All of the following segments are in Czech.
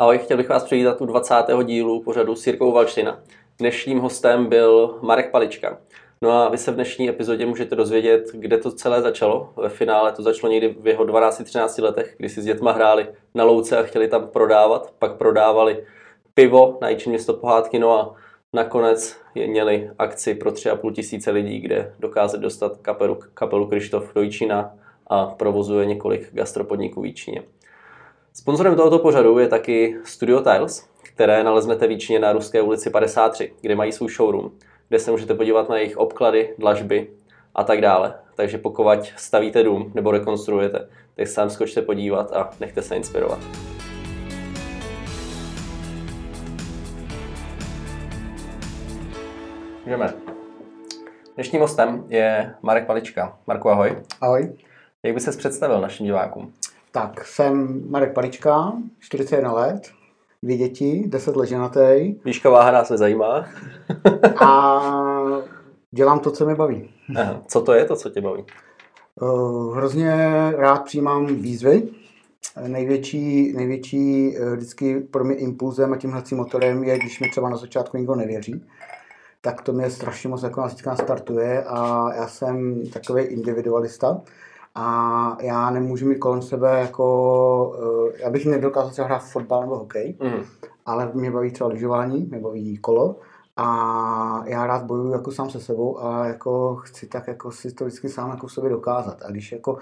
Ahoj, chtěl bych vás přivítat u 20. dílu pořadu s Jirkou Valština. Dnešním hostem byl Marek Palička. No a vy se v dnešní epizodě můžete dozvědět, kde to celé začalo. Ve finále to začalo někdy v jeho 12-13 letech, kdy si s dětma hráli na louce a chtěli tam prodávat. Pak prodávali pivo na Jičín město pohádky, no a nakonec měli akci pro 3,5 tisíce lidí, kde dokázali dostat kapelu, kapelu Krištof do Jičína a provozuje několik gastropodniků v Jičíně. Sponzorem tohoto pořadu je taky Studio Tiles, které naleznete v Jičíně na Ruské ulici 53, kde mají svůj showroom, kde se můžete podívat na jejich obklady, dlažby a tak dále. Takže pokud stavíte dům nebo rekonstruujete, tak se tam skočte podívat a nechte se inspirovat. Můžeme. Dnešním hostem je Marek Palička. Marku, ahoj. Ahoj. Jak by se představil našim divákům? Tak, jsem Marek Palička, 41 let, dvě děti, 10 let ženatý. Výška váha nás nezajímá. a dělám to, co mě baví. Aha. Co to je to, co tě baví? Uh, hrozně rád přijímám výzvy. Největší, největší uh, vždycky pro mě impulzem a tím hnacím motorem je, když mi třeba na začátku nikdo nevěří tak to mě strašně moc jako nás startuje a já jsem takový individualista a já nemůžu mít kolem sebe jako, eh, já bych nedokázal třeba hrát fotbal nebo hokej, mm. ale mě baví třeba lyžování, mě baví kolo a já rád bojuju jako sám se sebou a jako chci tak jako si to vždycky sám jako v sobě dokázat a když jako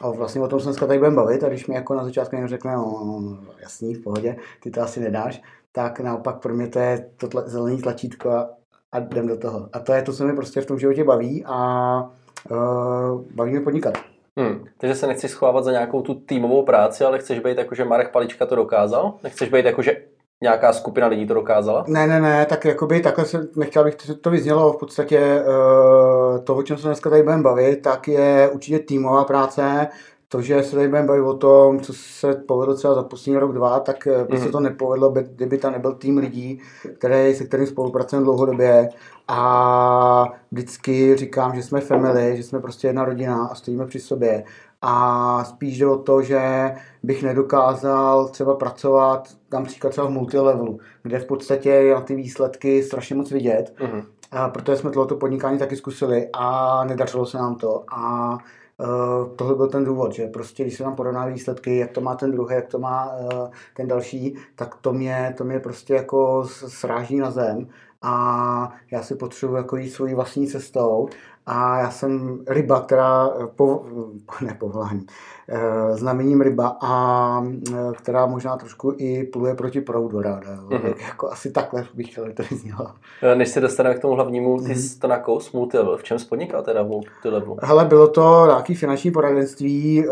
a vlastně o tom se dneska tady budeme bavit a když mi jako na začátku někdo řekne, no, no, no, jasný, v pohodě, ty to asi nedáš, tak naopak pro mě to je to tla, zelený tlačítko a, a jdem do toho. A to je to, co mě prostě v tom životě baví a uh, baví mě podnikat. Hmm. Takže se nechceš schovávat za nějakou tu týmovou práci, ale chceš být jako, že Marek Palička to dokázal? Nechceš být jako, že nějaká skupina lidí to dokázala? Ne, ne, ne, tak jakoby takhle se, nechtěl bych, to, to vyznělo v podstatě uh, to, o čem se dneska tady budeme bavit, tak je určitě týmová práce, to, že se tady budeme bavit o tom, co se povedlo třeba za poslední rok, dva, tak mm-hmm. by se mhm. to nepovedlo, kdyby tam nebyl tým lidí, který, se kterým spolupracujeme dlouhodobě a vždycky říkám, že jsme family, že jsme prostě jedna rodina a stojíme při sobě. A spíš jde o to, že bych nedokázal třeba pracovat, dám příklad třeba v multilevelu, kde v podstatě je na ty výsledky strašně moc vidět. Mm-hmm. A protože jsme tohoto podnikání taky zkusili a nedařilo se nám to. A Uh, tohle byl ten důvod, že prostě, když se nám porovná výsledky, jak to má ten druhý, jak to má uh, ten další, tak to mě, to mě prostě jako sráží na zem. A já si potřebuji jako jít svojí vlastní cestou a já jsem ryba, která, po, ne povolání, eh, znamením ryba a eh, která možná trošku i pluje proti proudu ráda. Mm-hmm. Tak jako asi takhle bych chtěl, to znělo. Eh, než se dostaneme k tomu hlavnímu, ty mm-hmm. to na kous multilevel. V čem spodnikal teda multilevel? Hele, bylo to nějaký finanční poradenství.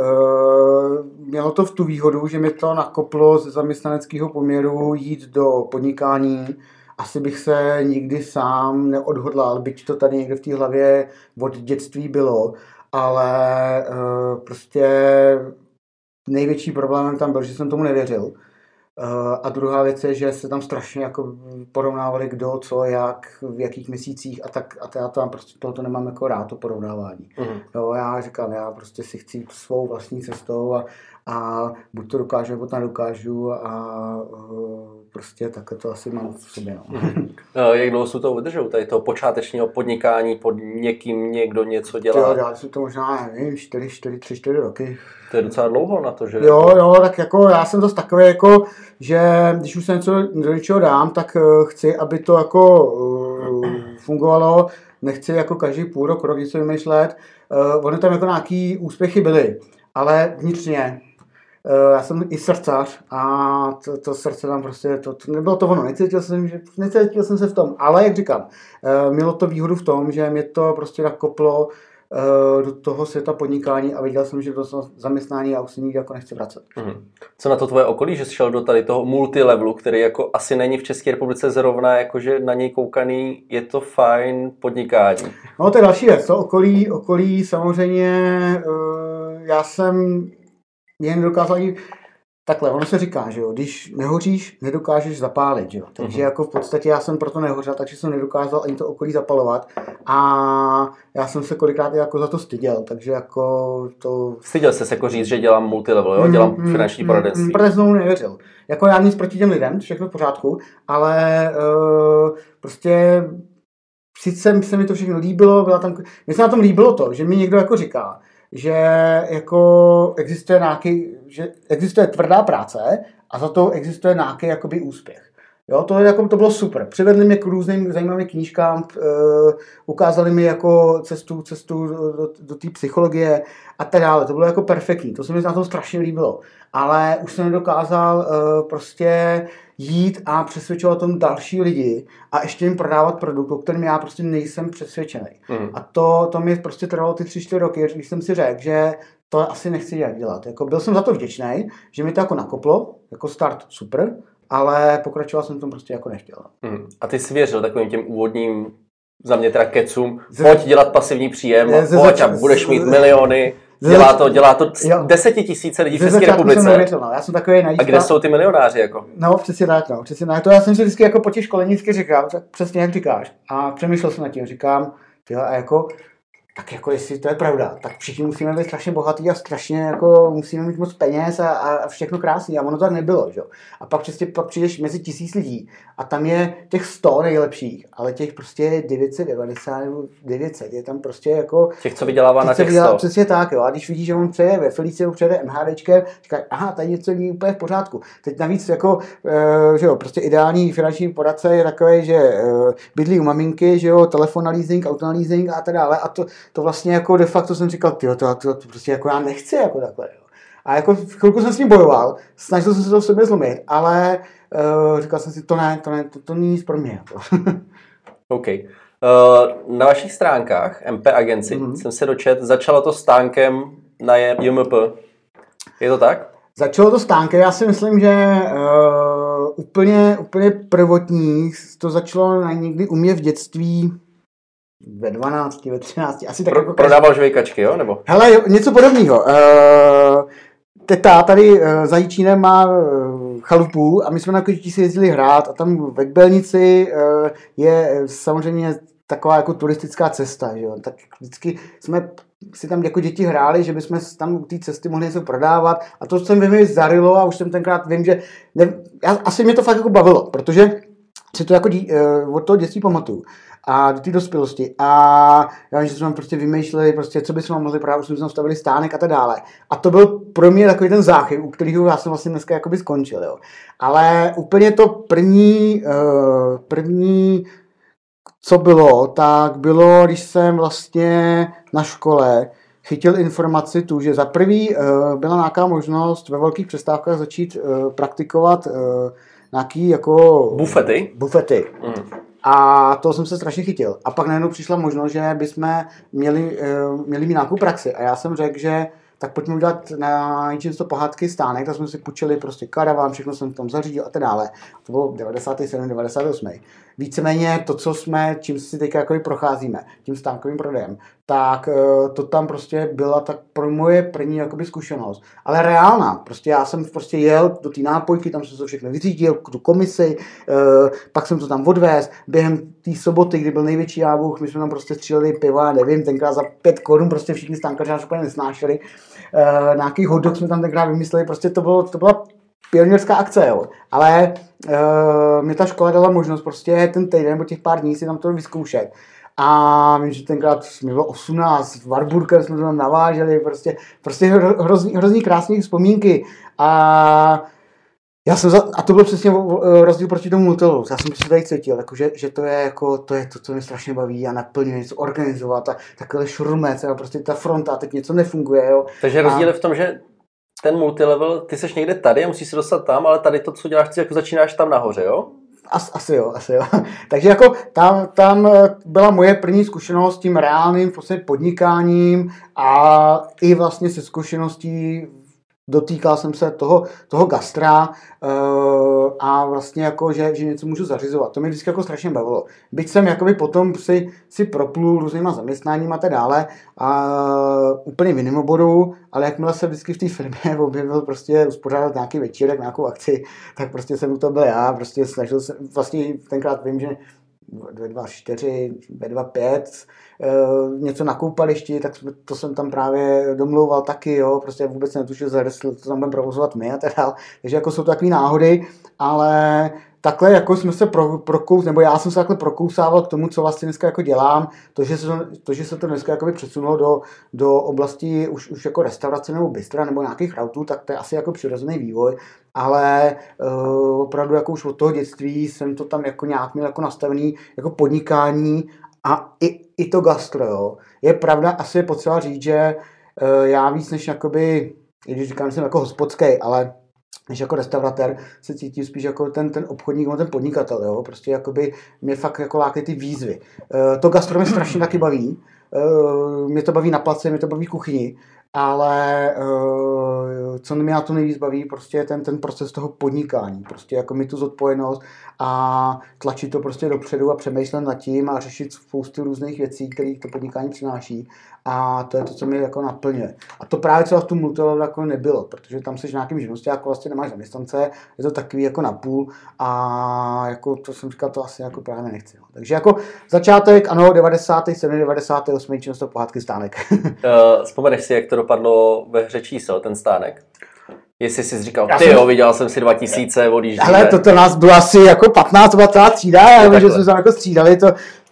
Mělo to v tu výhodu, že mi to nakoplo ze zaměstnaneckého poměru jít do podnikání, asi bych se nikdy sám neodhodlal, byť to tady někde v té hlavě od dětství bylo, ale uh, prostě největší problémem tam byl, že jsem tomu nevěřil. Uh, a druhá věc je, že se tam strašně jako porovnávali kdo, co, jak, v jakých měsících a tak a já tam prostě tohoto nemám jako rád, to porovnávání. Uh-huh. Jo, já říkám, já prostě si chci svou vlastní cestou a, a buď to dokážu, nebo to nedokážu a uh, prostě takhle to asi mám v sobě. No. Jak dlouho jsou to vydržou, tady toho počátečního podnikání pod někým někdo něco dělá? Jo, já jsem to možná, nevím, 4, 4, 3, 4 roky. To je docela dlouho na to, že? Jo, jo, tak jako já jsem to takový jako, že když už se něco do něčeho dám, tak eh, chci, aby to jako uh, fungovalo, nechci jako každý půl rok, rok něco vymýšlet. Uh, ony tam jako nějaký úspěchy byly, ale vnitřně, já jsem i srdcař a to, to srdce tam prostě, to, to nebylo to ono, necítil jsem, že, necítil jsem se v tom, ale jak říkám, eh, mělo to výhodu v tom, že mě to prostě nakoplo eh, do toho světa podnikání a viděl jsem, že do zaměstnání já už se nikdy jako nechci vracet. Mm. Co na to tvoje okolí, že jsi šel do tady toho multilevelu, který jako asi není v České republice zrovna, jakože na něj koukaný, je to fajn podnikání. No to je další věc, to okolí, okolí samozřejmě, já jsem jen dokázal Takhle, ono se říká, že jo, když nehoříš, nedokážeš zapálit, že jo. Takže uh-huh. jako v podstatě já jsem proto nehořel, takže jsem nedokázal ani to okolí zapalovat a já jsem se kolikrát jako za to styděl, takže jako to... Styděl se jako říct, že dělám multilevel, jo, dělám mm, finanční mm, poradenství. Mm, protože jsem nevěřil. Jako já nic proti těm lidem, všechno v pořádku, ale uh, prostě sice se mi to všechno líbilo, byla tam, mně se na tom líbilo to, že mi někdo jako říká, že jako existuje nějaký, že existuje tvrdá práce a za to existuje nějaký jakoby úspěch. Jo, to, jako, to bylo super. Přivedli mě k různým zajímavým knížkám, uh, ukázali mi jako cestu, cestu do, do, do té psychologie a tak dále. To bylo jako perfektní, to se mi na tom strašně líbilo. Ale už jsem nedokázal uh, prostě jít a přesvědčovat tom další lidi a ještě jim prodávat produkt, o kterém já prostě nejsem přesvědčený. Mm. A to, to mi prostě trvalo ty tři, čtyři roky, když jsem si řekl, že to asi nechci dělat. Jako byl jsem za to vděčný, že mi to jako nakoplo, jako start super, ale pokračoval jsem tom prostě jako nechtěl. Mm. A ty jsi věřil takovým těm úvodním za mě teda kecům, pojď dělat pasivní příjem, ze, pojď a budeš mít miliony. Dělá to, dělá to desetitisíce lidí v České republice. Jsem nevěřil, no. Já jsem takový najízka. A kde jsou ty milionáři? Jako? No, přesně tak, no. Přesně tak. To já jsem si vždycky jako po těch školení říkal, tak přesně jak říkáš. A přemýšlel jsem nad tím, říkám, tyhle, a jako tak jako jestli to je pravda, tak všichni musíme být strašně bohatí a strašně jako musíme mít moc peněz a, a všechno krásný. A ono to tak nebylo, že? A pak přesně pak přijdeš mezi tisíc lidí a tam je těch 100 nejlepších, ale těch prostě 990 nebo 900 je tam prostě jako... Těch, co vydělává na těch 100. Přesně tak, jo. A když vidíš, že on přeje ve Feliciu, přejede MHDčkem, říkáš, aha, tady něco není úplně v pořádku. Teď navíc jako, uh, že jo, prostě ideální finanční poradce je takový, že uh, bydlí u maminky, že jo, telefon na leasing, auto na leasing a tak dále. A to, to vlastně jako de facto jsem říkal, tyjo, to, to, to, prostě jako já nechci jako takhle. Jo. A jako v chvilku jsem s ním bojoval, snažil jsem se to v sobě zlomit, ale uh, říkal jsem si, to ne, to ne, to, to není nic pro mě. Jako. OK. Uh, na vašich stránkách MP Agency mm-hmm. jsem se dočet, začalo to stánkem na JMP. Je to tak? Začalo to stánkem, já si myslím, že uh, úplně, úplně prvotní to začalo na někdy u mě v dětství ve 12, ve 13, asi tak Pro, jako Prodával žvejkačky, jo? Nebo? Hele, něco podobného. Uh, teta tady uh, za Jíčínem má uh, chalupu a my jsme na Kožití si jezdili hrát a tam ve Kbelnici uh, je samozřejmě taková jako turistická cesta, že jo? tak vždycky jsme si tam jako děti hráli, že bychom tam u té cesty mohli něco prodávat a to jsem mi zarilo a už jsem tenkrát vím, že ne, já, asi mě to fakt jako bavilo, protože si to jako dí, uh, od toho dětství pamatuju a do té dospělosti. A já vím, že jsme prostě vymýšleli, prostě, co bychom mohli právě, už jsme stavili stánek a tak dále. A to byl pro mě takový ten záchyt, u kterého já jsem vlastně dneska jakoby skončil. Jo. Ale úplně to první, uh, první, co bylo, tak bylo, když jsem vlastně na škole chytil informaci tu, že za prvý uh, byla nějaká možnost ve velkých přestávkách začít praktikovat nějaký jako... Bufety? Bufety. Mm. A to jsem se strašně chytil. A pak najednou přišla možnost, že bychom měli, uh, měli mít nějakou praxi. A já jsem řekl, že tak pojďme udělat na to pohádky stánek, tak jsme si půjčili prostě karavan, všechno jsem tam zařídil a tak dále. To bylo 97, 98. Víceméně to, co jsme, čím si teď jako procházíme, tím stánkovým prodejem, tak eh, to tam prostě byla tak pro moje první jakoby zkušenost. Ale reálná. Prostě já jsem prostě jel do té nápojky, tam jsem to všechno vyřídil, tu komisi, eh, pak jsem to tam odvez. Během té soboty, kdy byl největší jábuch, my jsme tam prostě stříleli piva, nevím, tenkrát za pět korun prostě všichni stánkaři nás úplně nesnášeli. Uh, nějaký hodok jsme tam tenkrát vymysleli, prostě to, bylo, to byla pionýrská akce, jo. Ale uh, mě ta škola dala možnost prostě ten týden nebo těch pár dní si tam to vyzkoušet. A vím, že tenkrát mi bylo 18, v Warburger jsme tam naváželi, prostě, prostě hrozný, hrozný krásné vzpomínky. A já jsem za, a to byl přesně rozdíl proti tomu motelu. Já jsem si tady cítil, jako, že, že, to je jako, to je to, co mě strašně baví a naplňuje něco organizovat a takhle šrumec, a prostě ta fronta a teď něco nefunguje. Jo. Takže rozdíl je v tom, že ten multilevel, ty seš někde tady a musíš se dostat tam, ale tady to, co děláš, ty jako začínáš tam nahoře, jo? As, asi jo, asi jo. Takže jako tam, tam eh, byla moje první zkušenost s tím reálným vlastně podnikáním a i vlastně se zkušeností dotýkal jsem se toho, toho gastra uh, a vlastně jako, že, že něco můžu zařizovat. To mě vždycky jako strašně bavilo. Byť jsem jakoby potom si, si proplul různýma zaměstnáníma a tak dále a úplně v jiném oboru, ale jakmile se vždycky v té firmě objevil prostě uspořádat nějaký večírek, nějakou akci, tak prostě jsem toho byl já, prostě snažil se, vlastně tenkrát vím, že ve 2.4, ve 2.5, uh, něco na koupališti, tak to jsem tam právě domlouval taky, jo, prostě vůbec netušil, za to tam budeme provozovat my a tak dále. Takže jako jsou to takové náhody, ale takhle jako jsme se pro, prokous, nebo já jsem se takhle prokousával k tomu, co vlastně dneska jako dělám, to, že se to, že se to dneska jako přesunulo do, do oblasti už, už jako restaurace nebo bystra nebo nějakých routů, tak to je asi jako přirozený vývoj, ale uh, opravdu jako už od toho dětství jsem to tam jako nějak měl jako nastavený jako podnikání a i, i to gastro, jo. Je pravda, asi je potřeba říct, že uh, já víc než jakoby, když říkám, že jsem jako hospodský, ale než jako restauratér se cítím spíš jako ten, ten obchodník, ten podnikatel, jo? prostě jakoby mě fakt jako lákají ty výzvy. E, to gastro mě strašně taky baví, mě to baví na place, mě to baví kuchyni, ale uh, co mě na to nejvíc baví, prostě je ten, ten proces toho podnikání, prostě jako mi tu zodpovědnost a tlačit to prostě dopředu a přemýšlet nad tím a řešit spoustu různých věcí, které to podnikání přináší a to je to, co mě jako naplňuje. A to právě třeba v tom multilevel jako nebylo, protože tam jsi nějakým živnosti, jako vlastně nemáš zaměstnance, je to takový jako napůl a jako to jsem říkal, to asi jako právě nechci. No. Takže jako začátek, ano, 97, 98, často pohádky stánek. uh, vzpomeneš si, jak to dopadlo ve hře čísel, ten stánek? Jestli jsi říkal, ty jo, viděl jsem si 2000, odjíždíme. Ale to, to nás bylo asi jako 15, 20 třída, já vím, že jsme se jako střídali, to,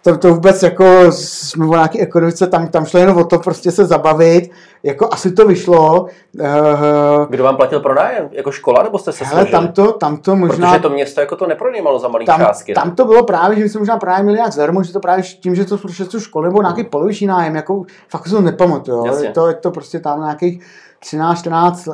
to, to vůbec jako jsme o nějaké ekonomice, tam, tam šlo jenom o to prostě se zabavit, jako asi to vyšlo. Uh, Kdo vám platil pronájem? Jako škola, nebo jste se hele, tam to, tam to možná... Protože to město jako to nepronajímalo za malý tam, částky. Tam to bylo právě, že my jsme možná právě měli nějak zdarmo, že to právě tím, že to jsou školy nebo nějaký poloviční nájem, jako fakt se to nepamatuju. Je to, je to prostě tam nějakých 13, 14,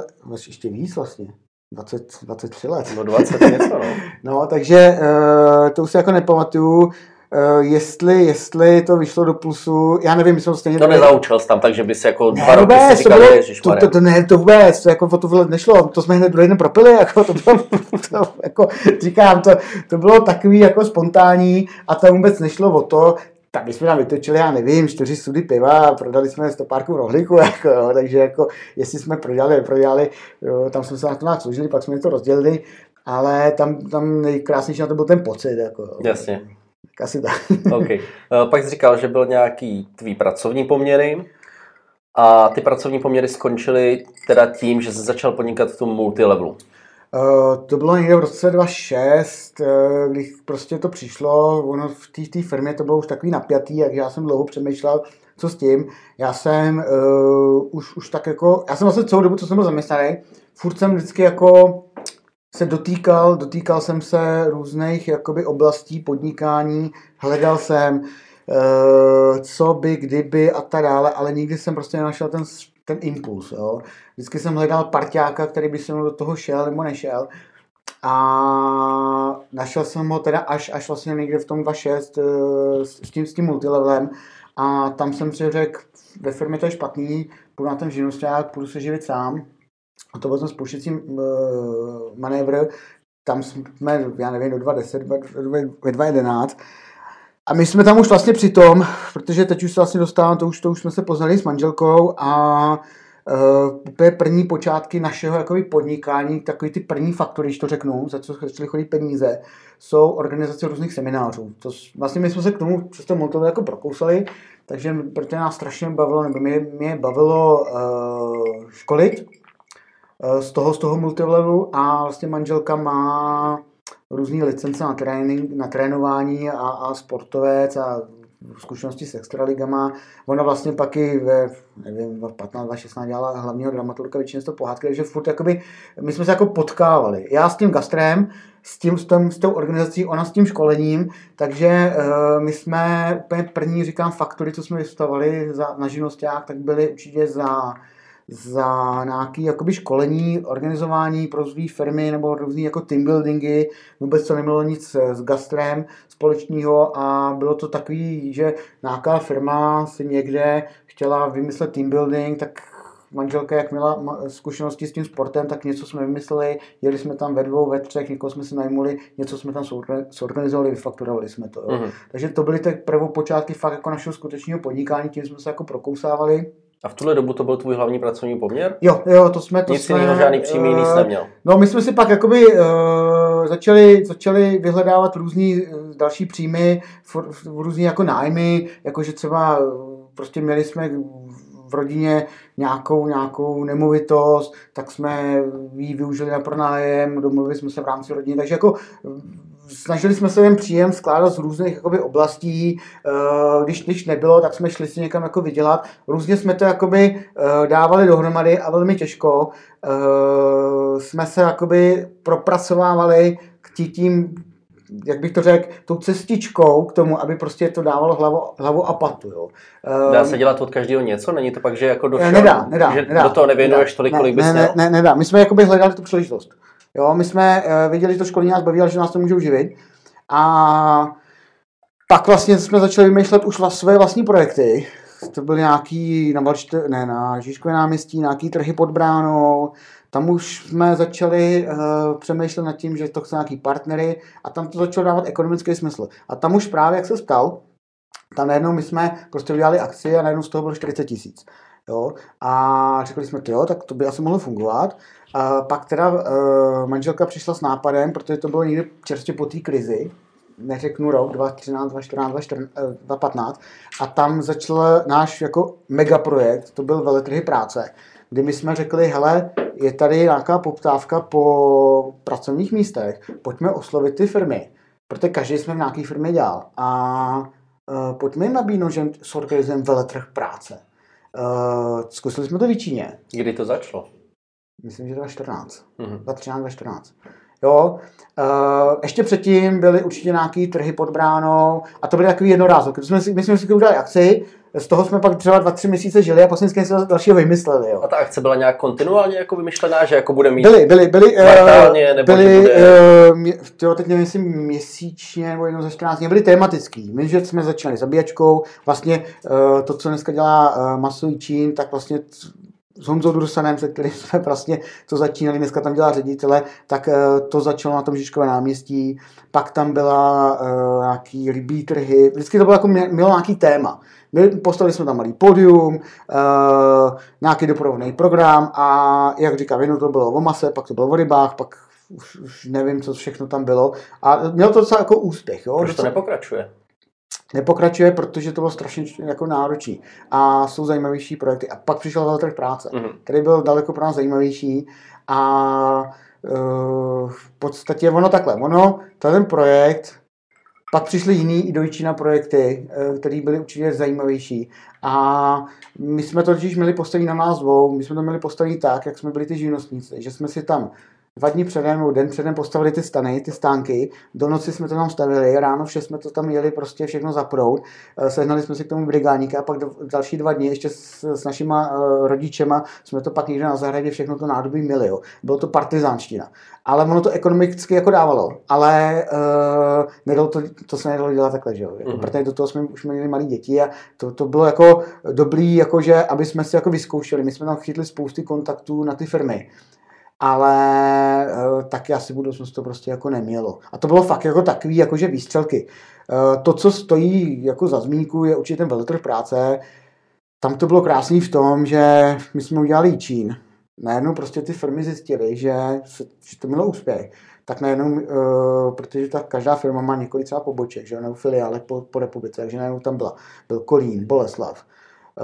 ještě víc vlastně. 20, 23 let. No 20 něco, no. no, takže uh, to už si jako nepamatuju. Uh, jestli, jestli to vyšlo do plusu, já nevím, jestli to stejně... To nezaučil tam, takže by si jako ne, dva roky vůbec, si říkal, to, bylo, to, to, to, ne, to vůbec, to jako o to vůbec nešlo, to jsme hned druhý den propili, jako to bylo, to, jako, říkám, to, to bylo takový jako spontánní a to vůbec nešlo o to, tak my jsme tam vytočili, já nevím, čtyři sudy piva a prodali jsme stopárku rohlíku, jako, jo, takže jako, jestli jsme prodali, prodali, jo, tam jsme se na to nějak složili, pak jsme to rozdělili, ale tam, tam nejkrásnější na to byl ten pocit. Jako. Jasně. Asi tak. okay. Uh, pak jsi říkal, že byl nějaký tvý pracovní poměry a ty pracovní poměry skončily teda tím, že jsi začal podnikat v tom multilevelu. Uh, to bylo někde v roce 2006, uh, když prostě to přišlo, ono v té firmě to bylo už takový napjatý, jak já jsem dlouho přemýšlel, co s tím. Já jsem uh, už, už tak jako, já jsem vlastně celou dobu, co jsem byl zaměstnaný, furt jsem vždycky jako se dotýkal, dotýkal jsem se různých jakoby oblastí podnikání, hledal jsem, uh, co by, kdyby a tak dále, ale nikdy jsem prostě nenašel ten, ten impuls. Jo. Vždycky jsem hledal parťáka, který by se mnou do toho šel nebo nešel. A našel jsem ho teda až, až vlastně někde v tom 2.6 uh, s, tím, s tím multilevelem. A tam jsem si řekl, ve firmě to je špatný, půjdu na ten živnosták, půjdu se živit sám a to byl ten spouštěcí uh, manévr, tam jsme, já nevím, do 2.10, ve 2.11. A my jsme tam už vlastně při tom, protože teď už se vlastně dostávám, to už, to už jsme se poznali s manželkou a uh, úplně první počátky našeho jakoby, podnikání, takový ty první faktory, když to řeknu, za co začaly chodit peníze, jsou organizace různých seminářů. To, vlastně my jsme se k tomu přes to motoru jako prokousali, takže protože nás strašně bavilo, nebo mě, mě bavilo uh, školit, Eh, z toho, z toho multilevelu a vlastně manželka má různé licence na, trénink, na trénování a, a sportovec a zkušenosti s extraligama. Ona vlastně pak i ve, nevím, v 15, 16 dělala hlavního dramaturka, většině to pohádky, takže furt jakoby, my jsme se jako potkávali. Já s tím gastrem, s, tím, s, tom, s tou organizací, ona s tím školením, takže uh, my jsme úplně první, říkám, faktory, co jsme vystavovali za, na živnosták, tak byly určitě za za nějaké jakoby školení, organizování pro rozvíj firmy nebo různý jako team buildingy. Vůbec to nemělo nic s gastrem společného a bylo to takový, že nějaká firma si někde chtěla vymyslet team building, tak manželka, jak měla zkušenosti s tím sportem, tak něco jsme vymysleli, jeli jsme tam ve dvou, ve třech, někoho jsme si najmuli, něco jsme tam zorganizovali, vyfakturovali jsme to. Jo. Mm-hmm. Takže to byly ty prvopočátky fakt jako našeho skutečného podnikání, tím jsme se jako prokousávali. A v tuhle dobu to byl tvůj hlavní pracovní poměr? Jo, jo, to jsme... To Nic jsme, jiného, žádný přímý uh, neměl. No, my jsme si pak jakoby... Uh, začali, začali vyhledávat různý uh, další příjmy, různý jako nájmy, jakože třeba uh, prostě měli jsme v rodině nějakou, nějakou nemovitost, tak jsme ji využili na pronájem, domluvili jsme se v rámci rodiny, takže jako snažili jsme se ten příjem skládat z různých jakoby, oblastí. Eh, když, když nebylo, tak jsme šli si někam jako vydělat. Různě jsme to jakoby eh, dávali dohromady a velmi těžko eh, jsme se jakoby propracovávali k tím jak bych to řekl, tou cestičkou k tomu, aby prostě to dávalo hlavu, hlavu a patu. Jo. Dá se dělat od každého něco? Není to pak, že jako do nedá, nedá, že nedá, do toho nevěnuješ nedá, tolik, kolik bys ne? Ne, ne, nedá. My jsme jakoby hledali tu příležitost. Jo, my jsme uh, viděli, že to školení nás bavilo, že nás to můžou živit. A pak vlastně jsme začali vymýšlet už své vlastní projekty. To byly nějaký na, Valčte, ne, na Žižkové náměstí, nějaký trhy pod bránou. Tam už jsme začali uh, přemýšlet nad tím, že to chce nějaký partnery a tam to začalo dávat ekonomický smysl. A tam už právě, jak se ptal, tam najednou my jsme prostě udělali akci a najednou z toho bylo 40 tisíc. Jo? A řekli jsme, jo, tak to by asi mohlo fungovat. A pak teda uh, manželka přišla s nápadem, protože to bylo někdy čerstvě po té krizi, neřeknu rok, 2013, 2014, 2015, a tam začal náš jako megaprojekt, to byl veletrhy práce, kdy my jsme řekli, hele, je tady nějaká poptávka po pracovních místech, pojďme oslovit ty firmy, protože každý jsme v nějaké firmě dělal a uh, pojďme jim nabídnout, že sorganizujeme veletrh práce. Uh, zkusili jsme to v Číně. Kdy to začalo? Myslím, že 2014. Mm-hmm. 2013, 2014. Jo, uh, ještě předtím byly určitě nějaké trhy pod bránou a to byly takový jednorázovky. My jsme si, my jsme si udělali akci, z toho jsme pak třeba dva, tři měsíce žili a potom jsme si dalšího vymysleli. Jo. A ta akce byla nějak kontinuálně jako vymyšlená, že jako bude mít byly, byly, byly, kvartálně, nebo byly, bude... uh, teď nevím, jestli měsíčně nebo jednou za 14 dní, byly tematický. My, že jsme začali zabíjačkou, vlastně uh, to, co dneska dělá uh, masový Čín, tak vlastně s Honzou Dursanem, se kterým jsme vlastně to začínali, dneska tam dělá ředitele, tak uh, to začalo na tom Žižkové náměstí, pak tam byla uh, nějaký rybí trhy, vždycky to bylo jako mělo nějaký téma. My postavili jsme tam malý pódium, uh, nějaký doprovodný program a jak říkám, jednou to bylo o mase, pak to bylo o rybách, pak už, už nevím, co všechno tam bylo. A mělo to docela jako úspěch. Jo? Proč to docela... nepokračuje? Nepokračuje, protože to bylo strašně jako náročný. A jsou zajímavější projekty. A pak přišel veletrh práce, mm-hmm. který byl daleko pro nás zajímavější. A uh, v podstatě ono takhle. Ono, ten projekt pak přišly jiný i dojčí projekty, eh, které byly určitě zajímavější. A my jsme to totiž měli postavit na nás dvou, my jsme to měli postavit tak, jak jsme byli ty živnostníci, že jsme si tam dva dny předem nebo den předem postavili ty stany, ty stánky, do noci jsme to tam stavili, ráno vše jsme to tam jeli prostě všechno zaprout, eh, sehnali jsme si k tomu brigádníka a pak do, další dva dny ještě s, s našima uh, rodičema jsme to pak někde na zahradě všechno to nádobí měli. Jo. Bylo to partizánština. Ale ono to ekonomicky jako dávalo, ale uh, nedalo to, to se nedalo dělat takhle, že jo. Jako, mm-hmm. Protože do toho jsme už měli malí děti a to, to bylo jako dobrý, jakože, aby jsme si jako vyzkoušeli. My jsme tam chytli spousty kontaktů na ty firmy ale uh, taky asi budoucnost to prostě jako nemělo. A to bylo fakt jako takový jakože výstřelky. Uh, to, co stojí jako za zmínku, je určitě ten veletrh práce. Tam to bylo krásný v tom, že my jsme udělali Čín. Najednou prostě ty firmy zjistily, že, že to mělo úspěch. Tak najednou, uh, protože ta každá firma má několik třeba poboček, že nebo filiále po, po republice, takže najednou tam byla, byl Kolín, Boleslav.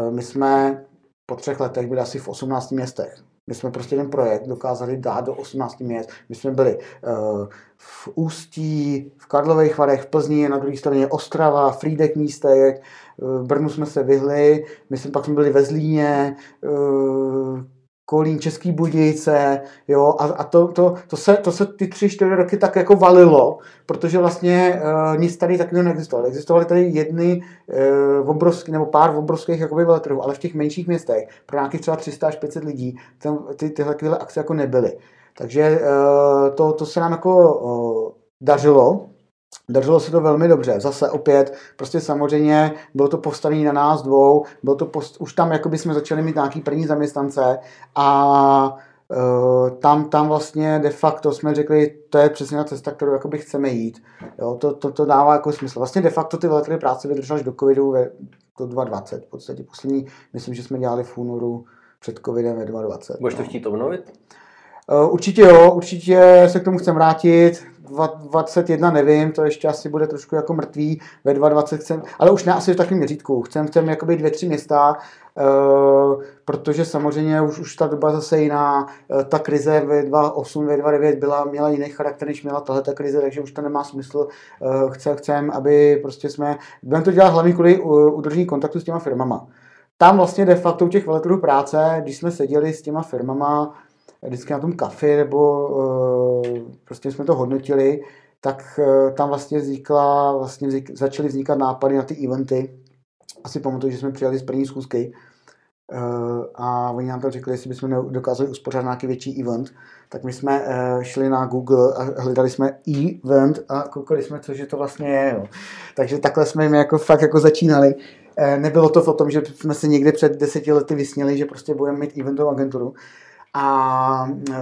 My jsme po třech letech byli asi v 18 městech. My jsme prostě ten projekt dokázali dát do 18 měst. My jsme byli uh, v Ústí, v Karlových Varech, v Plzni, na druhé straně Ostrava, Frídek místek, v Brnu jsme se vyhli, my jsme pak jsme byli ve Zlíně, uh, Kolín, Český Budějce, jo, a, a to, to, to, se, to se ty tři, čtyři roky tak jako valilo, protože vlastně uh, nic tady takového neexistovalo. Existovaly tady jedny uh, obrovský, nebo pár obrovských jakoby veletrhů, ale v těch menších městech pro nějakých třeba 300 až 500 lidí tam ty, tyhle, akce jako nebyly. Takže uh, to, to se nám jako uh, dařilo, Dařilo se to velmi dobře. Zase opět, prostě samozřejmě bylo to postavené na nás dvou, bylo to post, už tam jako by jsme začali mít nějaký první zaměstnance a uh, tam, tam vlastně de facto jsme řekli, to je přesně ta cesta, kterou jakoby chceme jít. Jo, to, to, to, dává jako smysl. Vlastně de facto ty velké práce vydržely až do covidu ve, do 2020. V podstatě poslední, myslím, že jsme dělali v únoru před covidem ve 2020. Budeš to no. chtít obnovit? Uh, určitě jo, určitě se k tomu chcem vrátit 21 nevím, to ještě asi bude trošku jako mrtvý, ve 22 chcem, ale už ne asi v takovém měřítku, chcem, chcem jakoby dvě, tři města, Uh, protože samozřejmě už, už ta doba zase jiná, uh, ta krize ve 2008, ve 2009 byla, měla jiný charakter, než měla tahle ta krize, takže už to nemá smysl. Uh, chce, chcem, aby prostě jsme, budeme to dělat hlavně kvůli udržení kontaktu s těma firmama. Tam vlastně de facto u těch veletrhů práce, když jsme seděli s těma firmama, vždycky na tom kafi, nebo uh, prostě jsme to hodnotili, tak uh, tam vlastně vznikla, vlastně vznik, začaly vznikat nápady na ty eventy. Asi pamatuju, že jsme přijali z první schůzky uh, a oni nám to řekli, jestli bychom dokázali uspořádat nějaký větší event. Tak my jsme šli na Google a hledali jsme event a koukali jsme, co že to vlastně je. Jo. Takže takhle jsme jim jako fakt jako začínali. Nebylo to o tom, že jsme se někde před deseti lety vysněli, že prostě budeme mít eventovou agenturu, a e,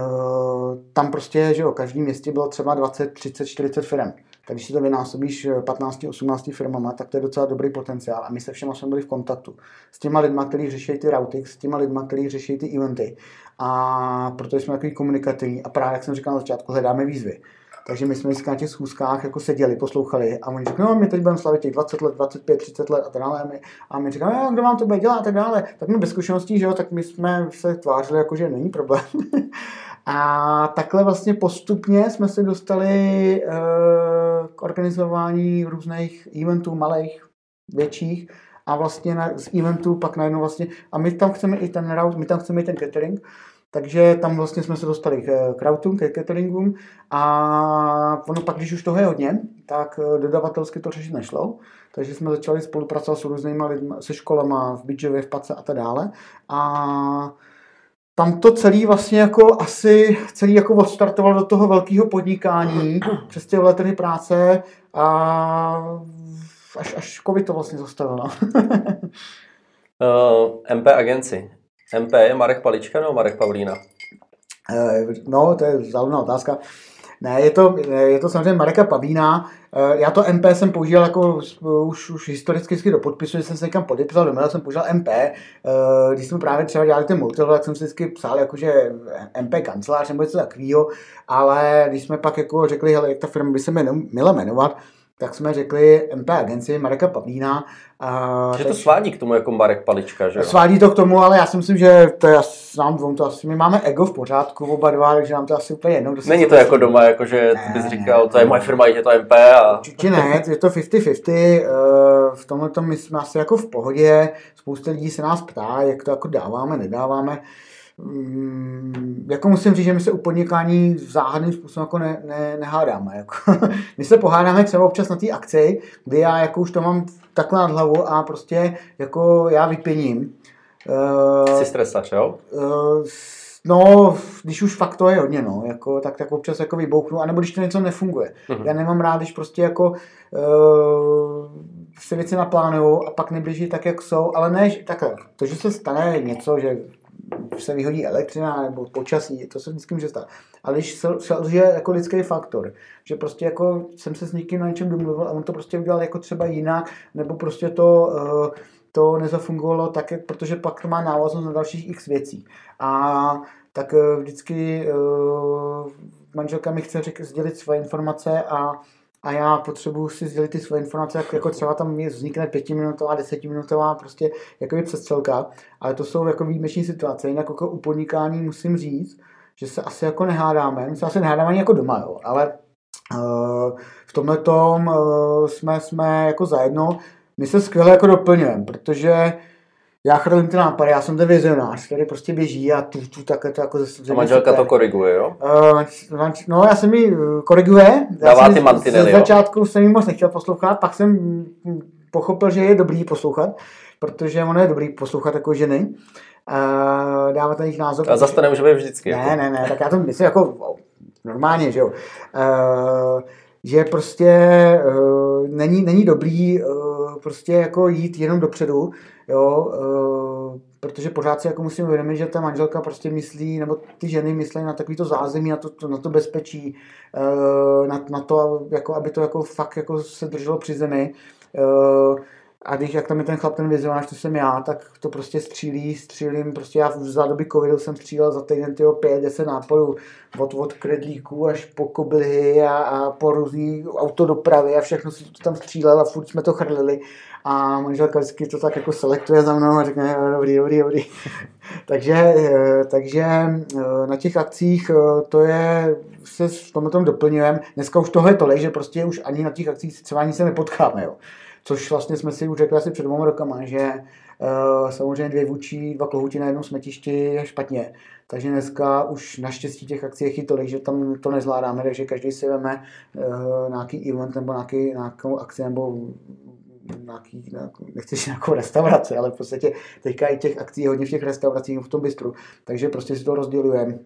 tam prostě, že jo, každý městě bylo třeba 20, 30, 40 firm. Tak když si to vynásobíš 15, 18 firmama, tak to je docela dobrý potenciál. A my se všema jsme byli v kontaktu s těma lidma, kteří řeší ty routing, s těma lidma, kteří řeší ty eventy. A protože jsme takový komunikativní a právě, jak jsem říkal na začátku, hledáme výzvy. Takže my jsme vždycky na těch schůzkách jako seděli, poslouchali a oni řekli, no my teď budeme slavit těch 20 let, 25, 30 let a tak dále. A my říkáme, no, kdo vám to bude dělat a tak dále. Tak my bez zkušeností, že jo, tak my jsme se tvářili jako, že není problém. a takhle vlastně postupně jsme se dostali uh, k organizování různých eventů, malých, větších, a vlastně na, z eventů pak najednou vlastně, a my tam chceme i ten route, my tam chceme i ten catering, takže tam vlastně jsme se dostali k crowdům, ke cateringům a ono pak, když už toho je hodně, tak eh, dodavatelsky to řešit nešlo. Takže jsme začali spolupracovat s různými lidmi, se školama v Bidžově, v Pace a tak dále. A tam to celý vlastně jako asi celý jako odstartoval do toho velkého podnikání přes ty letrhy práce a až, až covid to vlastně zastavil. No. uh, MP agenci. MP je Marek Palička nebo Marek Pavlína? Eh, no, to je zaujímavá otázka. Ne, je to, je to samozřejmě Mareka Pavlína. Eh, já to MP jsem používal jako už, už historicky do podpisu, že jsem se někam podepsal, do jsem používal MP. Eh, když jsme právě třeba dělali ten multilevel, tak jsem si vždycky psal jakože MP kancelář nebo něco takového, ale když jsme pak jako řekli, hele, jak ta firma by se měla jmenovat, tak jsme řekli MP agenci Mareka Pavlína. A, že to svádí k tomu jako Marek Palička, že jo? Svádí to k tomu, ale já si myslím, že to je nám dvou, to asi, my máme ego v pořádku oba dva, takže nám to asi úplně jedno. Není to jako doma, jako že ne, bys říkal, ne, to je moje firma, je to MP a... Určitě ne, je to 50-50, eh, v tomhle my jsme asi jako v pohodě, spousta lidí se nás ptá, jak to jako dáváme, nedáváme. Mm, jako musím říct, že my se u podnikání záhadným způsobem jako ne, ne, nehádáme. Jako. my se pohádáme třeba občas na té akci, kdy já jako už to mám takhle nad hlavu a prostě jako já vypěním. Jsi stresač, jo? Uh, No, když už fakt to je hodně, no, jako, tak, tak občas jako vybouchnu, anebo když to něco nefunguje. Uh-huh. Já nemám rád, když prostě jako uh, se věci naplánují a pak neběží tak, jak jsou, ale ne, takhle, to, že se stane něco, že se vyhodí elektřina nebo počasí, to se vždycky může stát. Ale když selže jako lidský faktor, že prostě jako jsem se s někým na něčem domluvil a on to prostě udělal jako třeba jinak, nebo prostě to, eh, to nezafungovalo tak, protože pak to má návaznost na dalších x věcí. A tak eh, vždycky eh, manželka mi chce sdělit své informace a a já potřebuji si sdělit ty své informace, jak, jako třeba tam vznikne pětiminutová, desetiminutová prostě jakoby přestřelka, ale to jsou jako výjimeční situace, jinak jako u podnikání musím říct, že se asi jako nehádáme, my se asi nehádáme ani jako doma, jo, ale uh, v tomhle tom uh, jsme, jsme jako zajedno, my se skvěle jako doplňujeme, protože já chrlím ty nápady, já jsem ten vizionář, který prostě běží a tu, tu takhle to jako zase... A manželka to koriguje, jo? Uh, no, já jsem mi eh, koriguje. Dává ty mantinely, Z začátku jsem ji moc nechtěl poslouchat, pak jsem hm, pochopil, že je dobrý poslouchat, protože ono je dobrý poslouchat jako ženy. Uh, dávat ten jejich názor. A zase to nemůže být vždycky. Ne, jako. ne, ne, tak já to myslím jako normálně, že jo. Uh, že prostě uh, není, není dobrý uh, prostě jako jít jenom dopředu, jo, uh, protože pořád si jako musím uvědomit, že ta manželka prostě myslí, nebo ty ženy myslí na takový to zázemí, na to, na to bezpečí, uh, na, na to, jako, aby to jako fakt jako se drželo při zemi. Uh, a když jak tam je ten chlap, ten vizionář, to jsem já, tak to prostě střílí, střílím, prostě já za doby covidu jsem střílel za týden tyho 5, 10 nápojů, od, od kredlíků až po koblihy a, a po různý autodopravy a všechno si to tam střílel a furt jsme to chrlili a manželka vždycky to tak jako selektuje za mnou a řekne, dobrý, dobrý, dobrý. takže, eh, takže eh, na těch akcích eh, to je, se v tomhle tom doplňujeme. Dneska už tohle je tolik, že prostě už ani na těch akcích třeba ani se nepotkáme, jo. Což vlastně jsme si už řekli asi před dvěma rokama, že uh, samozřejmě dvě vůči, dva kohouti na jednom smetišti je špatně. Takže dneska už naštěstí těch akcí je tolik, že tam to nezvládáme, takže každý si veme uh, nějaký event nebo nějaký, nějakou akci nebo nějaký, nechci nějakou restauraci, ale v podstatě teďka i těch akcí je hodně v těch restauracích v tom bistru, takže prostě si to rozdělujeme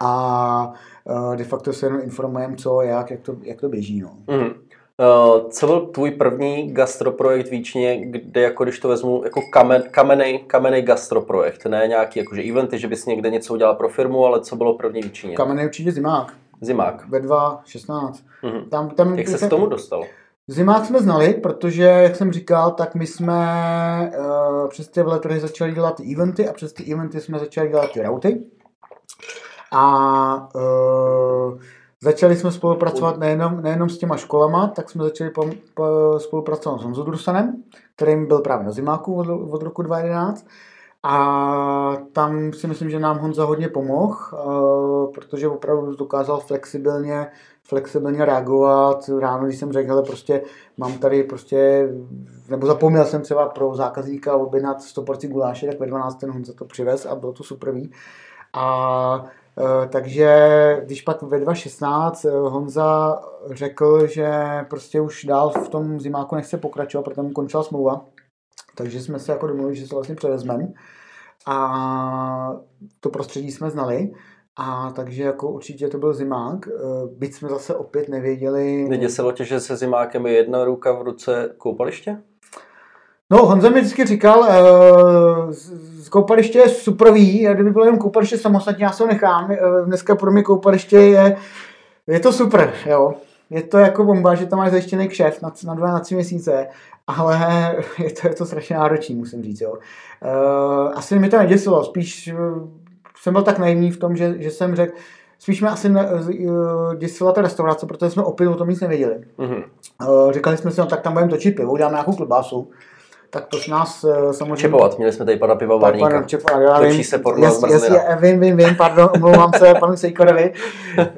a uh, de facto se jenom informujeme, co, jak, jak to, jak to běží. No. Mm. Uh, co byl tvůj první gastroprojekt Víčně, kde, jako když to vezmu, jako kamen, kamenej, kamenej gastroprojekt, ne nějaký jakože eventy, že bys někde něco udělal pro firmu, ale co bylo první Víčně? Kamenej určitě zimák. Zimák. Ve 2.16. Mm-hmm. Tam, tam, jak se k tomu dostal? Zimák jsme znali, protože, jak jsem říkal, tak my jsme uh, přes ty vletrhy začali dělat ty eventy a přes ty eventy jsme začali dělat ty routy. A uh, začali jsme spolupracovat nejenom, nejenom s těma školama, tak jsme začali po, po, spolupracovat s Honzou Drusanem, kterým byl právě na Zimáku od, od roku 2011. A tam si myslím, že nám Honza hodně pomohl, uh, protože opravdu dokázal flexibilně flexibilně reagovat. Ráno, když jsem řekl, hele, prostě mám tady prostě, nebo zapomněl jsem třeba pro zákazníka objednat 100 porcí guláše, tak ve 12 ten Honza to přivez a bylo to super. A takže když pak ve 2016 e, Honza řekl, že prostě už dál v tom zimáku nechce pokračovat, protože tam končila smlouva, takže jsme se jako domluvili, že se vlastně převezmeme a to prostředí jsme znali. A takže jako určitě to byl zimák, eh, byť jsme zase opět nevěděli... Neděsilo tě, že se zimákem je jedna ruka v ruce koupaliště? No, Honza mi vždycky říkal, uh, z koupaliště je superví, a kdyby bylo jen koupaliště samostatně, já se ho nechám. Uh, dneska pro mě koupaliště je, je to super, jo. Je to jako bomba, že tam máš zajištěný kšef na, na dva, na tři měsíce, ale je to, je to strašně náročný, musím říct, jo. Uh, asi mi to neděsilo, spíš jsem byl tak naivní v tom, že, že jsem řekl, spíš mě asi uh, děsila ta restaurace, protože jsme opět o tom nic nevěděli. Mm-hmm. Uh, říkali jsme si, no tak tam budeme točit pivo, uděláme nějakou klobásu. Tak to nás uh, samozřejmě... Čepovat, měli jsme tady pana pivovárníka. Pardon, čepovat, já Točí vím, se porno jas, jas, jas, vím, vím, vím, pardon, omlouvám se panu Sejkorovi.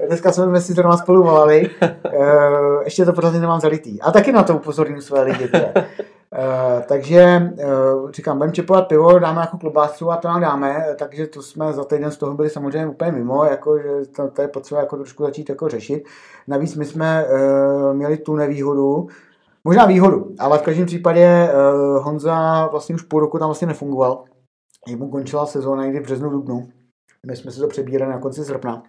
Dneska jsme si zrovna spolu volali. Uh, ještě to pořád nemám zalitý. A taky na to upozorním své lidi. Uh, takže uh, říkám, budeme čepovat pivo, dáme jako klobásu a to nám dáme, takže to jsme za týden z toho byli samozřejmě úplně mimo, jako, že to, to je potřeba jako trošku začít jako řešit. Navíc my jsme uh, měli tu nevýhodu, možná výhodu, ale v každém případě uh, Honza vlastně už půl roku tam vlastně nefungoval. Jemu končila sezóna někdy v březnu, dubnu. My jsme si to přebírali na konci srpna.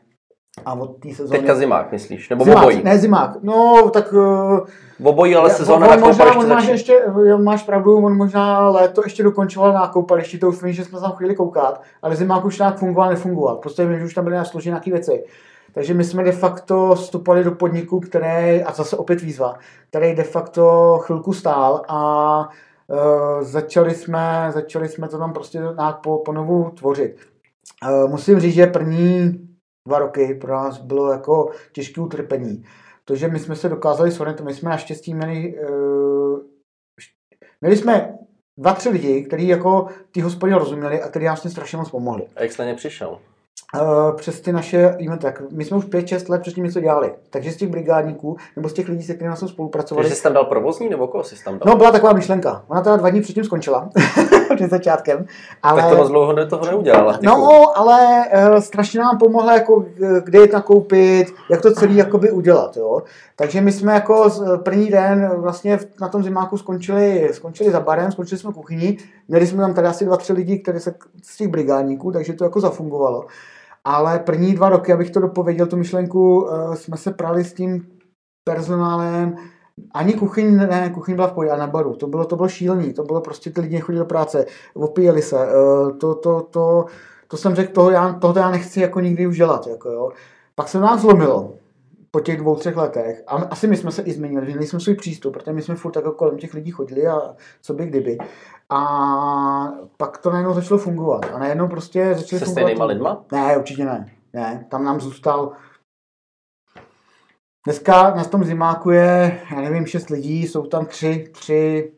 A od té sezóny... Teďka zimák, myslíš? Nebo zimák, obojí? Ne, zimák. No, tak... Uh, obojí, ale sezóna on, na možná, on máš ještě, máš pravdu, on možná léto ještě dokončoval na koupališti, to už vím, že jsme tam chvíli koukat, ale zimák už nějak fungoval, nefungoval. Prostě vím, že už tam byly složeny nějaké věci. Takže my jsme de facto vstupovali do podniku, který, a zase opět výzva, který de facto chvilku stál a uh, začali, jsme, začali jsme to tam prostě po, po novu tvořit. Uh, musím říct, že první dva roky pro nás bylo jako těžké utrpení. To, že my jsme se dokázali shodnout, my jsme naštěstí měli, uh, měli jsme dva, tři lidi, kteří jako ty hospody rozuměli a kteří nám strašně moc pomohli. A jak jste nepřišel? Uh, přes ty naše eventy. Tak my jsme už 5-6 let předtím něco dělali. Takže z těch brigádníků nebo z těch lidí, se kterými jsme spolupracovali. Takže jsi tam dal provozní nebo koho jsi tam dal? No, byla taková myšlenka. Ona teda dva dní předtím skončila. před začátkem. Ale... Tak to moc dlouho toho neudělala. No, ale uh, strašně nám pomohla, jako, kde je nakoupit, jak to celý jakoby udělat. Jo? Takže my jsme jako první den vlastně na tom zimáku skončili, skončili za barem, skončili jsme kuchyni. Měli jsme tam tady asi dva, tři lidi, kteří se z těch brigádníků, takže to jako zafungovalo. Ale první dva roky, abych to dopověděl, tu myšlenku, eh, jsme se prali s tím personálem, ani kuchyň, ne, kuchyň byla v pohodě, na baru. To bylo, to bylo šílený, to bylo prostě, ty lidi chodili do práce, opíjeli se, eh, to, to, to, to jsem řekl, toho já, toho já nechci jako nikdy už dělat, jako jo. Pak se nás zlomilo. Po těch dvou, třech letech, a asi my jsme se i změnili, že nejsme svůj přístup, protože my jsme furt jako kolem těch lidí chodili a co by kdyby. A pak to najednou začalo fungovat. A najednou prostě začali Se fungovat. stejnýma lidma? Ne, určitě ne. Ne, tam nám zůstal Dneska na tom zimáku je, já nevím, šest lidí, jsou tam tři, tři,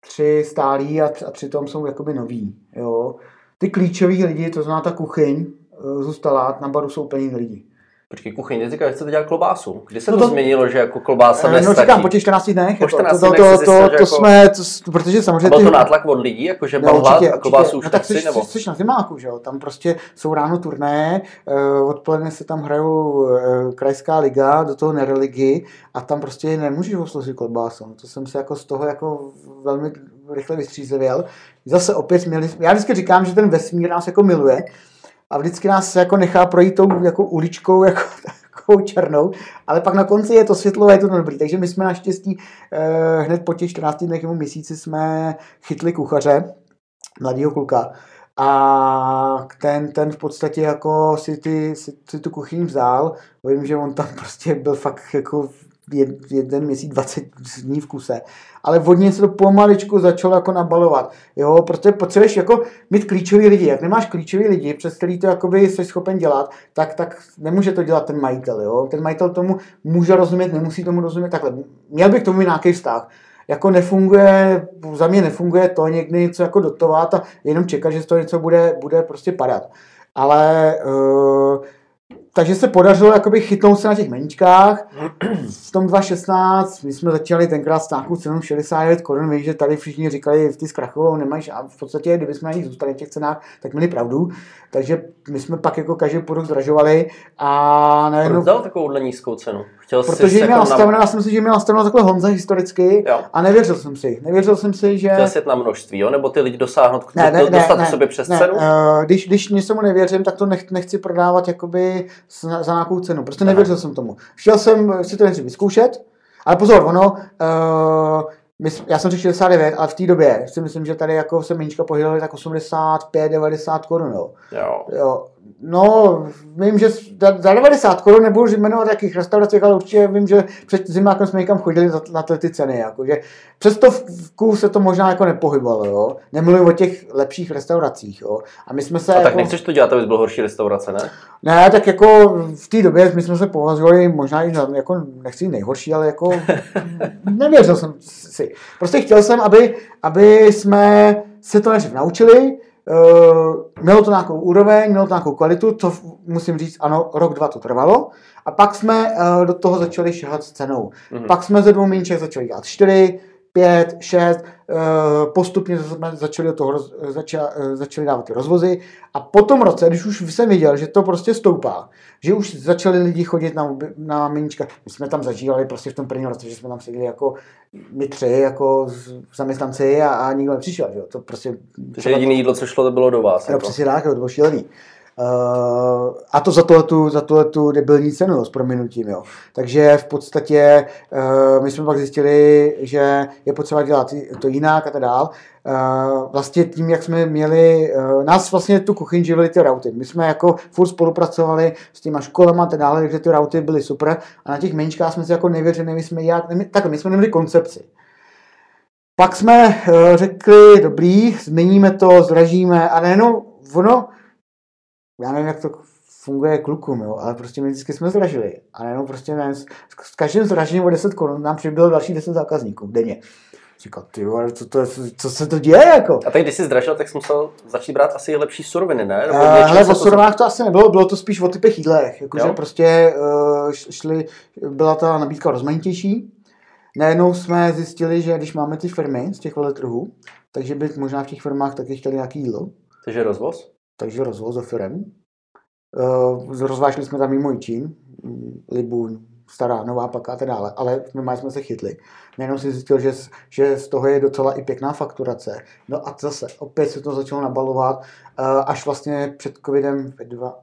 tři stálí a, tři, a přitom jsou jakoby noví. Jo. Ty klíčoví lidi, to znamená ta kuchyň, eh, zůstala, na baru jsou úplně lidi. Počkej, kuchyň, ty říkáš, že chcete dělat klobásu. Kdy se No to, to- změnilo, že jako klobása Eh, nestačí? No říkám, po těch 14 dnech. Po jako, 14 to, dnech to, to, to, že to jako- jsme, to, protože samozřejmě A byl to nátlak od lidí, jakože No, byl hlad a klobásu už no, tak jsi, nebo? jsi, na zimáku, že jo? Tam prostě jsou ráno turné, uh, odpoledne se tam hrajou uh, krajská liga, do toho nereligy a tam prostě nemůžeš oslovit klobásu. No, To jsem se jako z toho jako velmi rychle vystřízlivěl. Zase opět měli, já vždycky říkám, že ten vesmír nás jako miluje a vždycky nás jako nechá projít tou jako uličkou jako takovou černou, ale pak na konci je to světlo a je to dobrý. Takže my jsme naštěstí eh, hned po těch 14 dnech nebo měsíci jsme chytli kuchaře, mladýho kluka. A ten, ten v podstatě jako si, ty, si, si tu kuchyň vzal. Vím, že on tam prostě byl fakt jako jeden měsíc, 20 dní v kuse. Ale vodně se to pomaličku začalo jako nabalovat. Jo, protože potřebuješ jako mít klíčový lidi. Jak nemáš klíčový lidi, přes který to jakoby jsi schopen dělat, tak, tak nemůže to dělat ten majitel. Jo? Ten majitel tomu může rozumět, nemusí tomu rozumět takhle. Měl bych k tomu nějaký vztah jako nefunguje, za mě nefunguje to někdy něco jako dotovat a jenom čekat, že z toho něco bude, bude prostě padat. Ale uh, takže se podařilo jakoby chytnout se na těch meničkách. V tom 2016 my jsme začali tenkrát s nějakou cenou 69 korun. Vím, že tady všichni říkali, ty zkrachovou nemají a v podstatě, kdyby jsme na nich zůstali v těch cenách, tak měli pravdu. Takže my jsme pak jako každý produkt zdražovali a Proč najednou... dal takovouhle nízkou cenu? Chtěl jsi Protože jako měl na- nastaveno, já jsem si, že měl nastaveno takhle Honza historicky Jo. a nevěřil jsem si. Nevěřil jsem si, že... Chtěl jsi na množství, jo? Nebo ty lidi dosáhnout, Ne, ne, ne, dostat ne, sobě přes ne, cenu? eh, když, když něčemu nevěřím, tak to nech, nechci prodávat jakoby za, za nějakou cenu. Prostě Aha. nevěřil jsem tomu. Chtěl jsem si to nejdřív vyzkoušet, ale pozor, ono, uh, my, já jsem řekl 69, ale v té době si myslím, že tady jako se menička pohybily tak 85, 90 korun. Jo. Jo. Jo. No, vím, že za, za 90 korun nebudu jmenovat jakých restauracích, ale určitě vím, že před zimákem jsme někam chodili na ty, ceny. Jako, že přes to vku se to možná jako nepohybalo. Jo. Nemluvím o těch lepších restauracích. Jo. A my jsme se... A tak jako, nechceš to dělat, aby byl horší restaurace, ne? Ne, tak jako v té době my jsme se považovali možná i za, jako, nechci nejhorší, ale jako nevěřil jsem si. Prostě chtěl jsem, aby, aby jsme se to nejdřív naučili, Uh, mělo to nějakou úroveň, mělo to nějakou kvalitu, co musím říct, ano, rok, dva to trvalo. A pak jsme uh, do toho začali šahat s cenou. Mhm. Pak jsme ze dvou míček začali dělat čtyři, pět, šest, uh, postupně jsme začali, do toho roz, zača, uh, začali dávat ty rozvozy. A po tom roce, když už jsem viděl, že to prostě stoupá, že už začali lidi chodit na, na menička, my jsme tam zažívali prostě v tom prvním roce, že jsme tam seděli jako my tři, jako zaměstnanci a, a nikdo nepřišel, že jo. To prostě... Takže jediné jídlo, co šlo, to bylo do vás. Jo, Jako. přesně tak, to bylo šílený. Uh, a to za tuhletu, za tuhletu debilní cenu, jo, s prominutím, jo. Takže v podstatě uh, my jsme pak zjistili, že je potřeba dělat to jinak a tak dál. Uh, vlastně tím, jak jsme měli, uh, nás vlastně tu kuchyň živily ty rauty. My jsme jako furt spolupracovali s těma školama a tak dále, takže ty rauty byly super a na těch meničkách jsme si jako nevěřili, my jsme jak, ne, takhle, my jsme neměli koncepci. Pak jsme uh, řekli, dobrý, změníme to, zdražíme a nejenom ono, já nevím, jak to funguje klukům, jo, ale prostě my vždycky jsme zdražili. A nejenom prostě ne, s, s každým zdražením o 10 korun nám přibylo další 10 zákazníků denně. Říkal, ty co, to, co se to děje, jako? A teď, když jsi zdražil, tak jsi musel začít brát asi lepší suroviny, ne? Nebo Uh, hele, se o surovinách to asi nebylo, bylo to spíš o typech jídlech. Jakože prostě uh, šli, byla ta nabídka rozmanitější. Najednou jsme zjistili, že když máme ty firmy z těch veletrhů, takže by možná v těch firmách taky chtěli nějaký jídlo. Takže rozvoz? Takže rozvoz za firem. Uh, rozvážili jsme tam mimo Čín, mm, Libu, stará, nová paka a tak dále, ale my jsme se chytli. Nejenom si zjistil, že, z- že z toho je docela i pěkná fakturace. No a zase, opět se to začalo nabalovat, uh, až vlastně před covidem ve dva,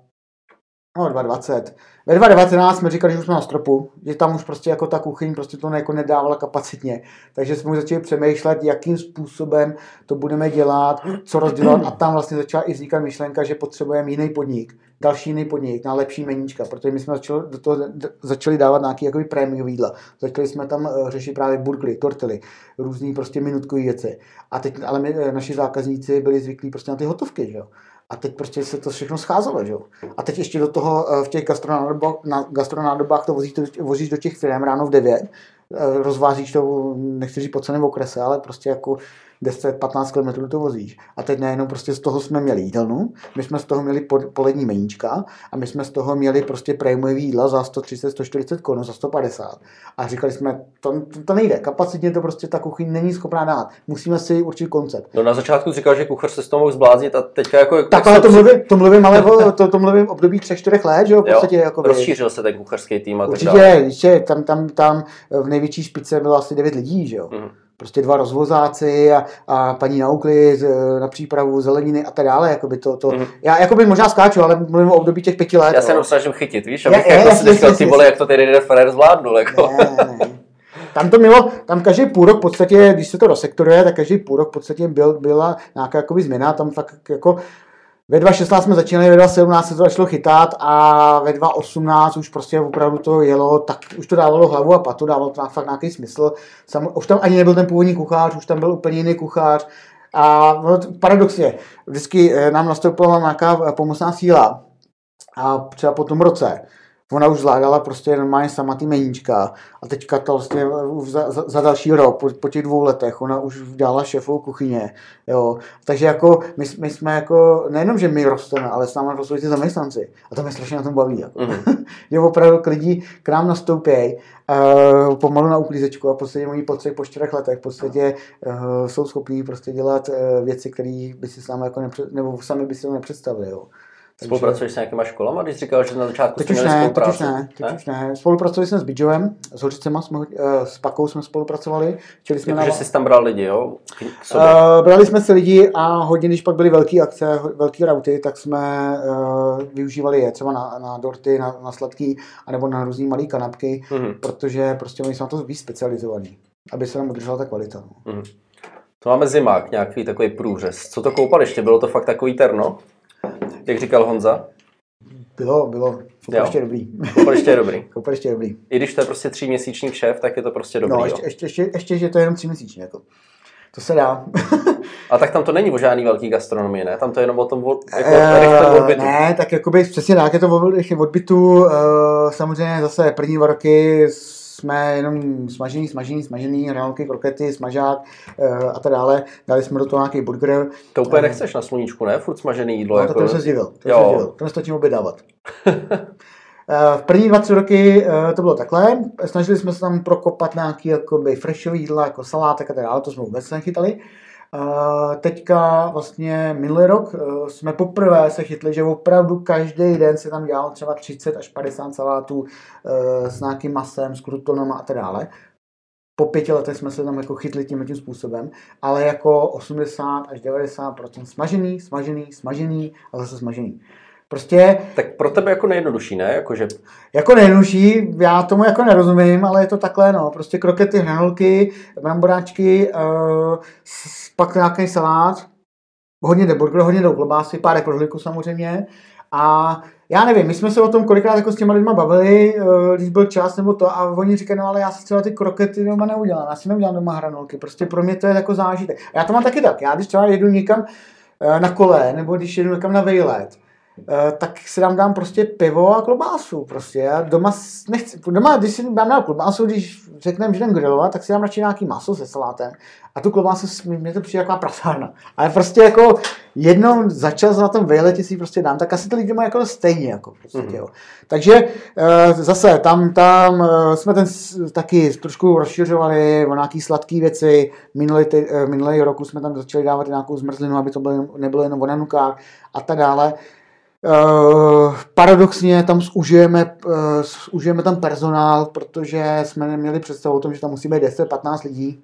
No, 2,20. Ve 2019 jsme říkali, že už jsme na stropu, že tam už prostě jako ta kuchyň prostě to jako nedávala kapacitně. Takže jsme už začali přemýšlet, jakým způsobem to budeme dělat, co rozdělat a tam vlastně začala i vznikat myšlenka, že potřebujeme jiný podnik, další jiný podnik na lepší meníčka, protože my jsme začali, do toho začali dávat nějaký jako prémiový jídla. Začali jsme tam eh, řešit právě burgery, tortily, různé prostě minutkové věci. A teď ale my, eh, naši zákazníci byli zvyklí prostě na ty hotovky, že jo. A teď prostě se to všechno scházelo, že jo. A teď ještě do toho eh, v těch gastronádobách to vozíš, vozíš do těch firm ráno v 9, rozvázíš to, nechci říct po celém okrese, ale prostě jako 10-15 km to vozíš. A teď najednou prostě z toho jsme měli jídelnu, my jsme z toho měli polední meníčka a my jsme z toho měli prostě prémiový jídla za 130, 140 korun, za 150. A říkali jsme, to, to, to nejde, kapacitně to prostě ta kuchyň není schopná dát. Musíme si určit koncept. No na začátku říkal, že kuchař se s toho mohl zbláznit a teďka jako... Tak ale to mluvím, to mluvím, ale to, to mluvím období 3-4 let, že jo, v podstatě jo, jako rozšířil se ten kuchařský tým a Určitě, ještě, tam, tam, tam v největší špice bylo asi 9 lidí, že jo. Mm prostě dva rozvozáci a, a paní na úklid, e, na přípravu zeleniny a tak dále. Jakoby to, to, mm. Já jakoby možná skáču, ale mluvím o období těch pěti let. Já se jenom snažím chytit, víš, abych je, jako je, si říkal, ty vole, jak to ty Rider Ferrer zvládnul. Jako. Ne, ne. Tam to mělo, tam každý půl rok v podstatě, když se to rozsektoruje, tak každý půl rok v podstatě byl, byla nějaká jakoby změna, tam fakt jako ve 2016 jsme začínali, ve 2017 se to začalo chytat a ve 2018 už prostě opravdu to jelo, tak už to dávalo hlavu a patu, dávalo to fakt nějaký smysl. Sam, už tam ani nebyl ten původní kuchař, už tam byl úplně jiný kuchař. A no, paradoxně, vždycky eh, nám nastoupila nějaká pomocná síla. A třeba po tom roce ona už zvládala prostě normálně sama ty meníčka a teďka to vlastně za, za, za další rok, po, po těch dvou letech, ona už dělala šéfou kuchyně, jo. Takže jako my, my jsme jako, nejenom, že my rosteme, ale s námi rostou ty zaměstnanci a to mě strašně na tom baví, jako. Mm-hmm. že opravdu k lidi k nám nastoupí, uh, pomalu na uklízečku a v podstatě oni po třech, po čtyřech letech v podstatě uh, jsou schopní prostě dělat uh, věci, které by si sami jako nepřed, nebo sami by si to nepředstavili, jo. Spolupracuješ s nějakýma školama, když říkal, že na začátku teď už ne, teď už ne, teď už ne. Spolupracovali jsme s Bidžovem, s Hořicema, jsme, uh, s Pakou jsme spolupracovali. Čili jsme jako, na... jsi tam bral lidi, jo? Uh, brali jsme si lidi a hodně, když pak byly velké akce, velké rauty, tak jsme uh, využívali je třeba na, na dorty, na, na sladký, anebo na různé malé kanapky, mm-hmm. protože prostě oni jsou na to víc specializovaní, aby se nám udržela ta kvalita. No. Mm-hmm. To máme zimák, nějaký takový průřez. Co to koupaliště? Bylo to fakt takový terno? Jak říkal Honza? Bylo, bylo. Koupaliště dobrý. Koupaliště je dobrý. Koupaliště je dobrý. I když to je prostě tříměsíční šéf, tak je to prostě dobrý. No, ještě, ještě, ještě, ještě, že to je jenom tříměsíční. Jako. To se dá. A tak tam to není o žádný velký gastronomii, ne? Tam to je jenom o tom jako, uh, odbytu. Ne, tak jakoby přesně tak, je to o odbytu. Uh, samozřejmě zase první dva roky jsme jenom smažený, smažený, smažený, hranolky, krokety, smažák uh, a tak dále. Dali jsme do toho nějaký burger. To úplně uh, nechceš na sluníčku, ne? Furt smažený jídlo. No, jako... to, to se zdivil. To jo. se zdivil. To nestačím obědávat. V první dva, tři roky to bylo takhle. Snažili jsme se tam prokopat nějaký jakoby freshový jídla, jako salátek a tak dále, to jsme vůbec nechytali. Teďka vlastně minulý rok eh, jsme poprvé se chytli, že opravdu každý den se tam dělalo třeba 30 až 50 salátů eh, s nějakým masem, s krutonama a tak dále. Po pěti letech jsme se tam jako chytli tím tím způsobem, ale jako 80 až 90% smažený, smažený, smažený a zase smažený. Prostě... Tak pro tebe jako nejjednodušší, ne? Jakože... Jako nejjednodušší, já tomu jako nerozumím, ale je to takhle, no. Prostě krokety, hranolky, bramboráčky, uh, pak nějaký salát, hodně jde burger, hodně jdou klobásy, pár rožliku samozřejmě. A já nevím, my jsme se o tom kolikrát jako s těma lidma bavili, uh, když byl čas nebo to, a oni říkají, no ale já si třeba ty krokety doma neudělám, já si neudělám doma hranolky, prostě pro mě to je jako zážitek. A já to mám taky tak, já když třeba jedu někam uh, na kole, nebo když jedu někam na vejlet, Eh, tak si dám, dám prostě pivo a klobásu. Prostě. Já doma nechci, doma, když si dám na klobásu, když řekneme, že jdem grilovat, tak si dám radši nějaký maso se salátem. A tu klobásu, mě to přijde jako prasárna. Ale prostě jako jednou za čas na tom vejletě si prostě dám, tak asi to lidi mají jako stejně. Jako prostě, mm-hmm. jo. Takže e, zase tam, tam e, jsme ten taky trošku rozšiřovali o nějaké sladké věci. Minulý, minulý roku jsme tam začali dávat nějakou zmrzlinu, aby to bylo, nebylo jenom o nanukách a tak dále. Uh, paradoxně tam zužijeme, uh, zužijeme tam personál, protože jsme neměli představu o tom, že tam musí být 10-15 lidí.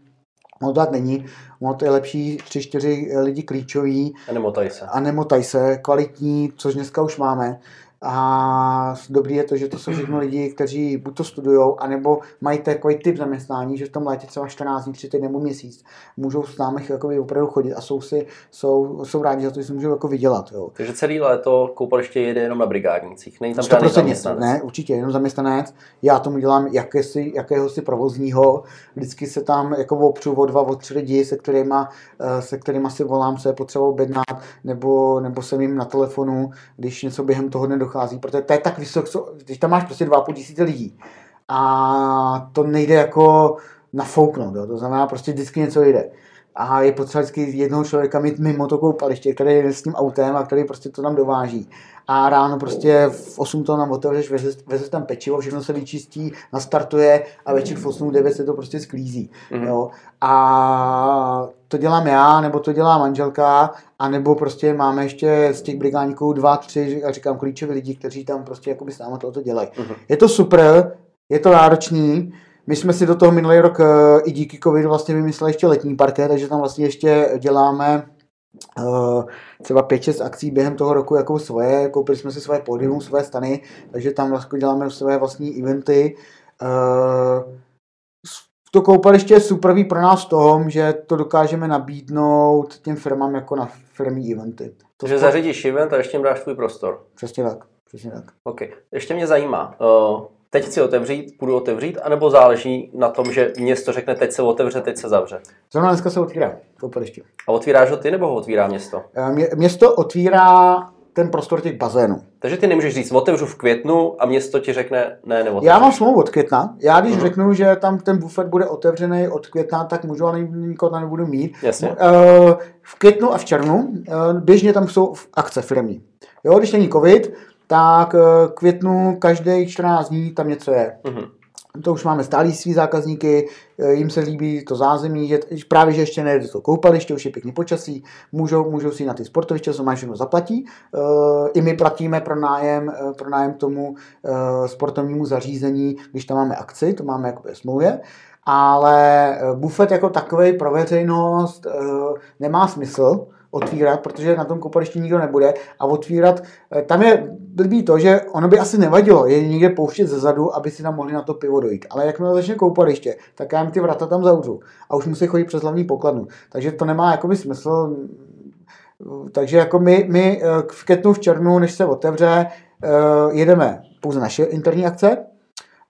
To tak není. Ono to je lepší 3-4 lidi klíčoví. A nemotaj se. A nemotaj se, kvalitní, což dneska už máme. A dobrý je to, že to jsou všechno lidi, kteří buď to studují, anebo mají takový typ zaměstnání, že v tom létě třeba 14 dní, 3 týdny nebo měsíc můžou s námi jakoby opravdu chodit a jsou, si, jsou, jsou rádi za to, že si můžou jako vydělat. Jo. Takže celý léto koupaliště jede jenom na brigádnicích, není tam žádný zaměstnanec. Ne, určitě, jenom zaměstnanec. Já tomu dělám jakési, jakého si provozního. Vždycky se tam jako opřu o dva, o tři lidi, se kterými, eh, se kterýma si volám, co je potřeba objednat, nebo, nebo jsem jim na telefonu, když něco během toho nedochází. Protože to je tak vysoko, když tam máš prostě dva půl tisíce lidí a to nejde jako nafouknout, jo. to znamená prostě vždycky něco jde a je potřeba vždycky jednoho člověka mít mimo to koupaliště, který je s tím autem a který prostě to tam dováží. A ráno prostě v 8 to nám otevřeš, vezeš, tam pečivo, všechno se vyčistí, nastartuje a večer v 8 9 se to prostě sklízí. Mm-hmm. Jo. A to dělám já, nebo to dělá manželka, a nebo prostě máme ještě z těch brigádníků dva, tři, já říkám, klíčoví lidi, kteří tam prostě jakoby s námi tohoto dělají. Mm-hmm. Je to super, je to náročný, my jsme si do toho minulý rok eh, i díky covidu vlastně vymysleli ještě letní parké, takže tam vlastně ještě děláme uh, třeba 5-6 akcí během toho roku jako svoje, koupili jsme si svoje pódium, svoje stany, takže tam vlastně děláme své vlastní eventy. Uh, to koupaliště je super pro nás v tom, že to dokážeme nabídnout těm firmám jako na firmní eventy. To že zařídíš event a ještě jim dáš tvůj prostor. Přesně tak. Přesně tak. OK. Ještě mě zajímá, uh, teď chci otevřít, půjdu otevřít, anebo záleží na tom, že město řekne, teď se otevře, teď se zavře? Zrovna dneska se otvírá koupaliště. A otvíráš ho ty, nebo ho otvírá město? Eh, mě, město otvírá ten prostor těch bazénů. Takže ty nemůžeš říct, otevřu v květnu a město ti řekne, ne, nebo. Já mám smlouvu od května. Já když uh-huh. řeknu, že tam ten bufet bude otevřený od května, tak můžu, ale nikoho tam nebudu mít. Jasně. Uh, v květnu a v červnu uh, běžně tam jsou akce firmní. Jo, když není covid, tak eh, květnu každý 14 dní tam něco je. Mm-hmm. To už máme stálý svý zákazníky, eh, jim se líbí to zázemí, že právě, že ještě nejde to koupaliště, už je pěkný počasí, můžou, můžou si na ty sportoviště, co mají všechno zaplatí. Eh, I my platíme pro nájem, pro nájem tomu sportovnímu zařízení, když tam máme akci, to máme jako smlouvě ale bufet jako takový pro veřejnost nemá smysl, otvírat, protože na tom koupališti nikdo nebude a otvírat, eh, tam je blbý to, že ono by asi nevadilo je někde pouštět ze zadu, aby si tam mohli na to pivo dojít. Ale jakmile začne koupaliště, tak já jim ty vrata tam zavřu a už musí chodit přes hlavní pokladnu. Takže to nemá jakoby smysl. Takže jako my, my eh, v květnu, v červnu, než se otevře, eh, jedeme pouze naše interní akce,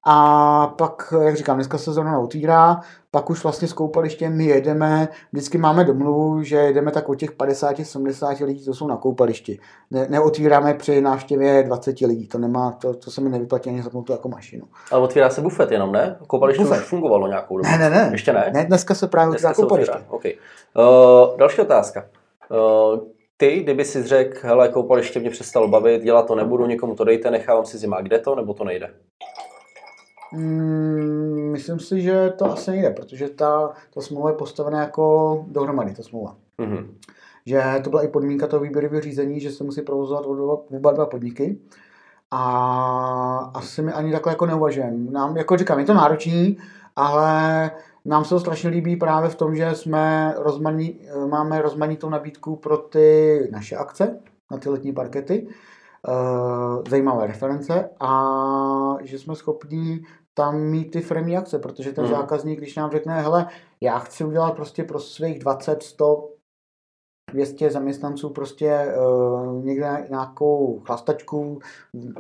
a pak, jak říkám, dneska se zrovna otvírá, pak už vlastně s koupalištěm my jedeme, vždycky máme domluvu, že jedeme tak o těch 50-70 lidí, co jsou na koupališti. Ne, neotvíráme při návštěvě 20 lidí, to nemá, to, to se mi nevyplatí ani zapnout jako mašinu. Ale otvírá se bufet jenom, ne? Koupaliště už fungovalo nějakou dobu. Ne, ne, ne. Ještě ne? Ne, dneska se právě otvírá koupaliště. Okay. Uh, další otázka. Uh, ty, kdyby si řekl, hele, koupaliště mě přestalo bavit, dělat to nebudu, někomu to dejte, nechávám si zima, kde to, nebo to nejde? Mm, myslím si, že to asi nejde, protože ta, ta smlouva je postavená jako dohromady, ta smlouva. Mm-hmm. Že to byla i podmínka toho výběrového řízení, že se musí provozovat oba dva podniky. A asi mi ani takhle jako neuvažujeme. Nám, jako říkám, je to náročný, ale nám se to strašně líbí právě v tom, že jsme rozmaní, máme rozmanitou nabídku pro ty naše akce na ty letní parkety, eh, zajímavé reference a že jsme schopni tam mít ty firmní akce, protože ten hmm. zákazník, když nám řekne, hele, já chci udělat prostě pro svých 20, 100, 200 zaměstnanců prostě uh, někde nějakou chlastačku,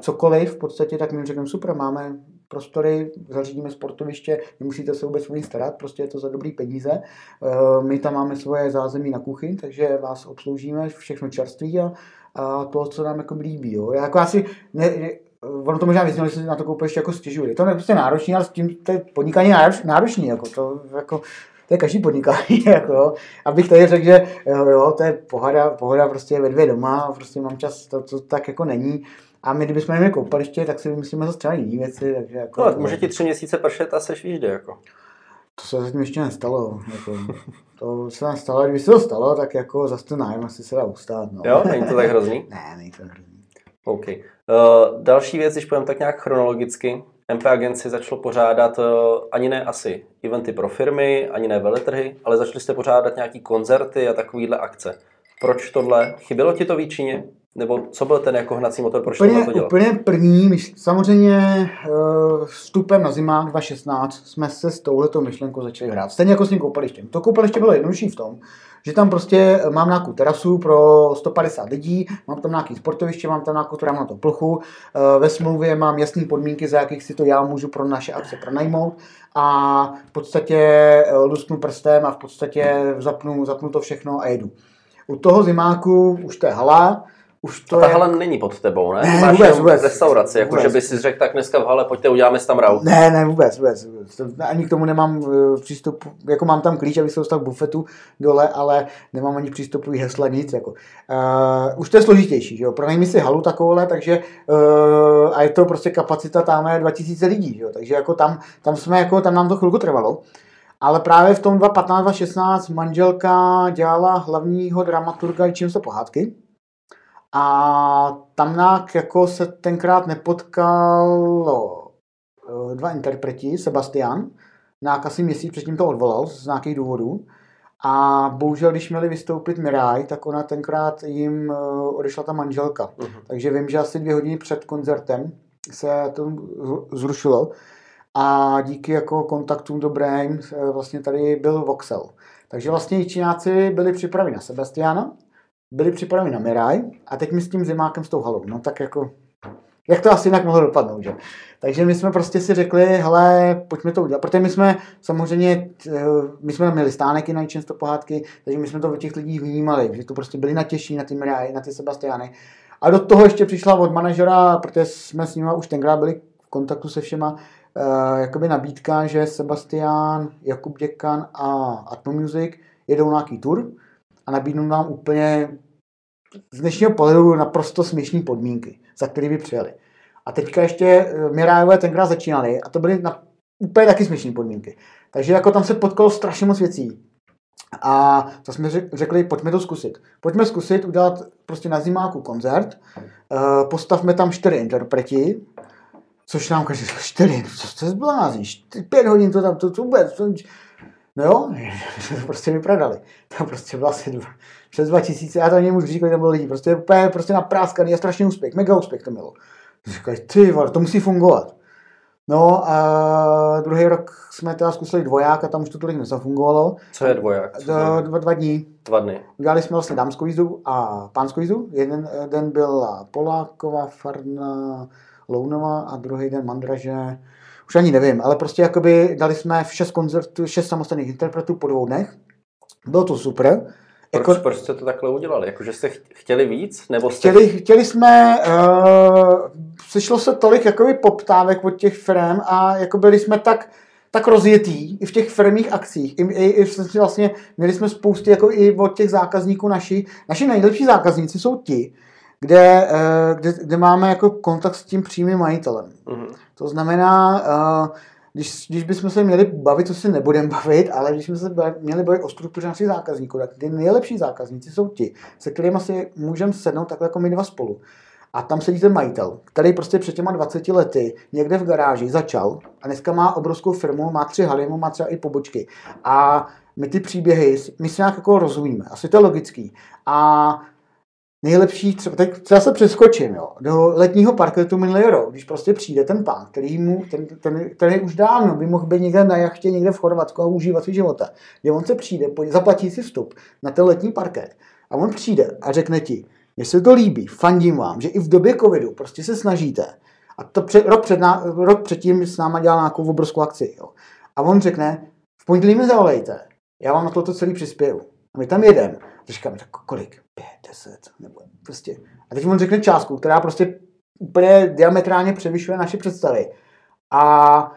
cokoliv v podstatě, tak my řekneme super, máme prostory, zařídíme sportoviště, nemusíte se vůbec o ní starat, prostě je to za dobrý peníze. Uh, my tam máme svoje zázemí na kuchyň, takže vás obsloužíme, všechno čerství a, a to, co nám jako líbí. Jo. Já jako asi ne, ne, ono to možná vyznělo, že se na to koupíš jako stěžuje. Je to prostě náročné, ale s tím to je podnikání nároč, náročný, jako to, jako, to je každý podnikání, jako, abych tady řekl, že jo, jo, to je pohoda, pohoda prostě ve dvě doma, prostě mám čas, to, to tak jako není. A my, kdybychom měli koupaliště, tak si myslíme zase třeba jiné věci. Takže jako, no, může ti tři měsíce pršet a seš výjde, jako. To se zatím ještě nestalo. Jako, to se nestalo, kdyby se to stalo, tak jako zase ten nájem asi se dá ustát. No. Jo, není to tak hrozný? ne, není to tak hrozný. OK. Uh, další věc, když půjdeme tak nějak chronologicky, MP Agency začalo pořádat uh, ani ne asi eventy pro firmy, ani ne veletrhy, ale začali jste pořádat nějaký koncerty a takovýhle akce. Proč tohle? Chybělo ti to v Číně? Nebo co byl ten jako hnací motor, proč úplně, to dělat? Úplně první, myš- samozřejmě uh, vstupem na zimák 2016 jsme se s touhletou myšlenkou začali hrát. Stejně jako s tím koupalištěm. To koupaliště bylo jednodušší v tom, že tam prostě mám nějakou terasu pro 150 lidí, mám tam nějaký sportoviště, mám tam nějakou travnatou plochu, eh, ve smlouvě mám jasné podmínky, za jakých si to já můžu pro naše akce pronajmout. A v podstatě eh, lusknu prstem a v podstatě zapnu, zapnu to všechno a jedu. U toho zimáku už to je hala, už to To ta je... hala není pod tebou, ne? Ne, Máš vůbec, vůbec. restauraci, jako Vůbec. že by si řekl, tak dneska v hale, pojďte, uděláme si tam rau. Ne, ne, vůbec, vůbec. Ani k tomu nemám eh, přístup, jako mám tam klíč, abych se dostal k bufetu dole, ale nemám ani přístupový hesla, nic. Jako. Uh, už to je složitější, že jo? Pronajmi si halu takovouhle, takže uh, a je to prostě kapacita tam je 2000 lidí, že jo? takže jako tam, tam jsme, jako, tam nám to chvilku trvalo. Ale právě v tom 2015-2016 manželka dělala hlavního dramaturga Čím se pohádky. A tam nějak jako se tenkrát nepotkalo eh, dva interpreti, Sebastian, nějak asi měsíc předtím to odvolal z nějakých důvodů. A bohužel, když měli vystoupit Mirai, tak ona tenkrát jim eh, odešla ta manželka. Mhm. Takže vím, že asi dvě hodiny před koncertem se to zrušilo. A díky jako kontaktům dobrým eh, vlastně tady byl Voxel. Takže vlastně Číňáci byli připraveni na Sebastiana, byli připraveni na Mirai a teď my s tím zimákem s tou halou. No tak jako, jak to asi jinak mohlo dopadnout, že? Takže my jsme prostě si řekli, hele, pojďme to udělat, protože my jsme samozřejmě, eh, my jsme měli stánek na často pohádky, takže my jsme to od těch lidí vnímali, že to prostě byli natěší na ty Mirai, na ty Sebastiany. A do toho ještě přišla od manažera, protože jsme s nimi už tenkrát byli v kontaktu se všema, uh, jakoby nabídka, že Sebastian, Jakub Děkan a Atmo Music jedou nějaký tour a nabídnou nám úplně z dnešního pohledu naprosto směšné podmínky, za které by přijeli. A teďka ještě eh, Mirajové tenkrát začínali a to byly na úplně taky směšné podmínky. Takže jako tam se potkalo strašně moc věcí. A to jsme řek- řekli, pojďme to zkusit. Pojďme zkusit udělat prostě na zimáku koncert, eh, postavme tam čtyři interpreti, což nám každý říkal, čtyři, co to zblázníš, Ty pět hodin to tam, to, to vůbec, no jo, to prostě vyprodali. Tam prostě bylo asi dva, přes 2000, já to ani nemůžu říct, kolik tam bylo lidí, prostě úplně prostě napráskaný a strašný úspěch, mega úspěch to mělo. Říkali, ty vole, to musí fungovat. No a druhý rok jsme teda zkusili dvoják a tam už to tolik nezafungovalo. Co je dvoják? Co to- dva, dva dní. Dva dny. Udělali jsme vlastně dámskou jízdu a pánskou jízdu. Jeden den byla Poláková, Farna, Lounová a druhý den Mandraže. Už ani nevím, ale prostě jakoby dali jsme v šest koncertů, šest samostatných interpretů po dvou dnech. Bylo to super. Proč, Jako, proč jste to takhle udělali? Jako, že jste ch- chtěli víc? Nebo jste... chtěli, chtěli jsme, uh, sešlo se tolik jakoby poptávek od těch firm a jako byli jsme tak, tak rozjetý i v těch firmních akcích. I, i, i vlastně- vlastně měli jsme spousty jako i od těch zákazníků naši. Naši nejlepší zákazníci jsou ti, kde, eh, kde, kde máme jako kontakt s tím přímým majitelem. Mhm. To znamená, eh, když, když bychom se měli bavit, to se nebudeme bavit, ale když jsme se ba- měli bavit o struktuře našich zákazníků, tak ty nejlepší zákazníci jsou ti, se kterými si můžeme sednout takhle jako my dva spolu. A tam sedí ten majitel, který prostě před těma 20 lety někde v garáži začal a dneska má obrovskou firmu, má tři haly, má třeba i pobočky. A my ty příběhy, my si nějak jako rozumíme, asi to je logický. A nejlepší, třeba, teď třeba se přeskočím, jo, do letního parketu minulý rok, když prostě přijde ten pán, který, mu, ten, ten, který už dávno by mohl být někde na jachtě, někde v Chorvatsku a užívat si života, kde on se přijde, zaplatí si vstup na ten letní parket a on přijde a řekne ti, mně se to líbí, fandím vám, že i v době covidu prostě se snažíte. A to před, rok, před ná, rok předtím s náma dělal nějakou obrovskou akci. Jo. A on řekne, v pondělí mi zavolejte, já vám na toto celý přispěju. My tam jedeme. Říkám, tak kolik? Pět, deset, nebo prostě. A teď on řekne částku, která prostě úplně diametrálně převyšuje naše představy. A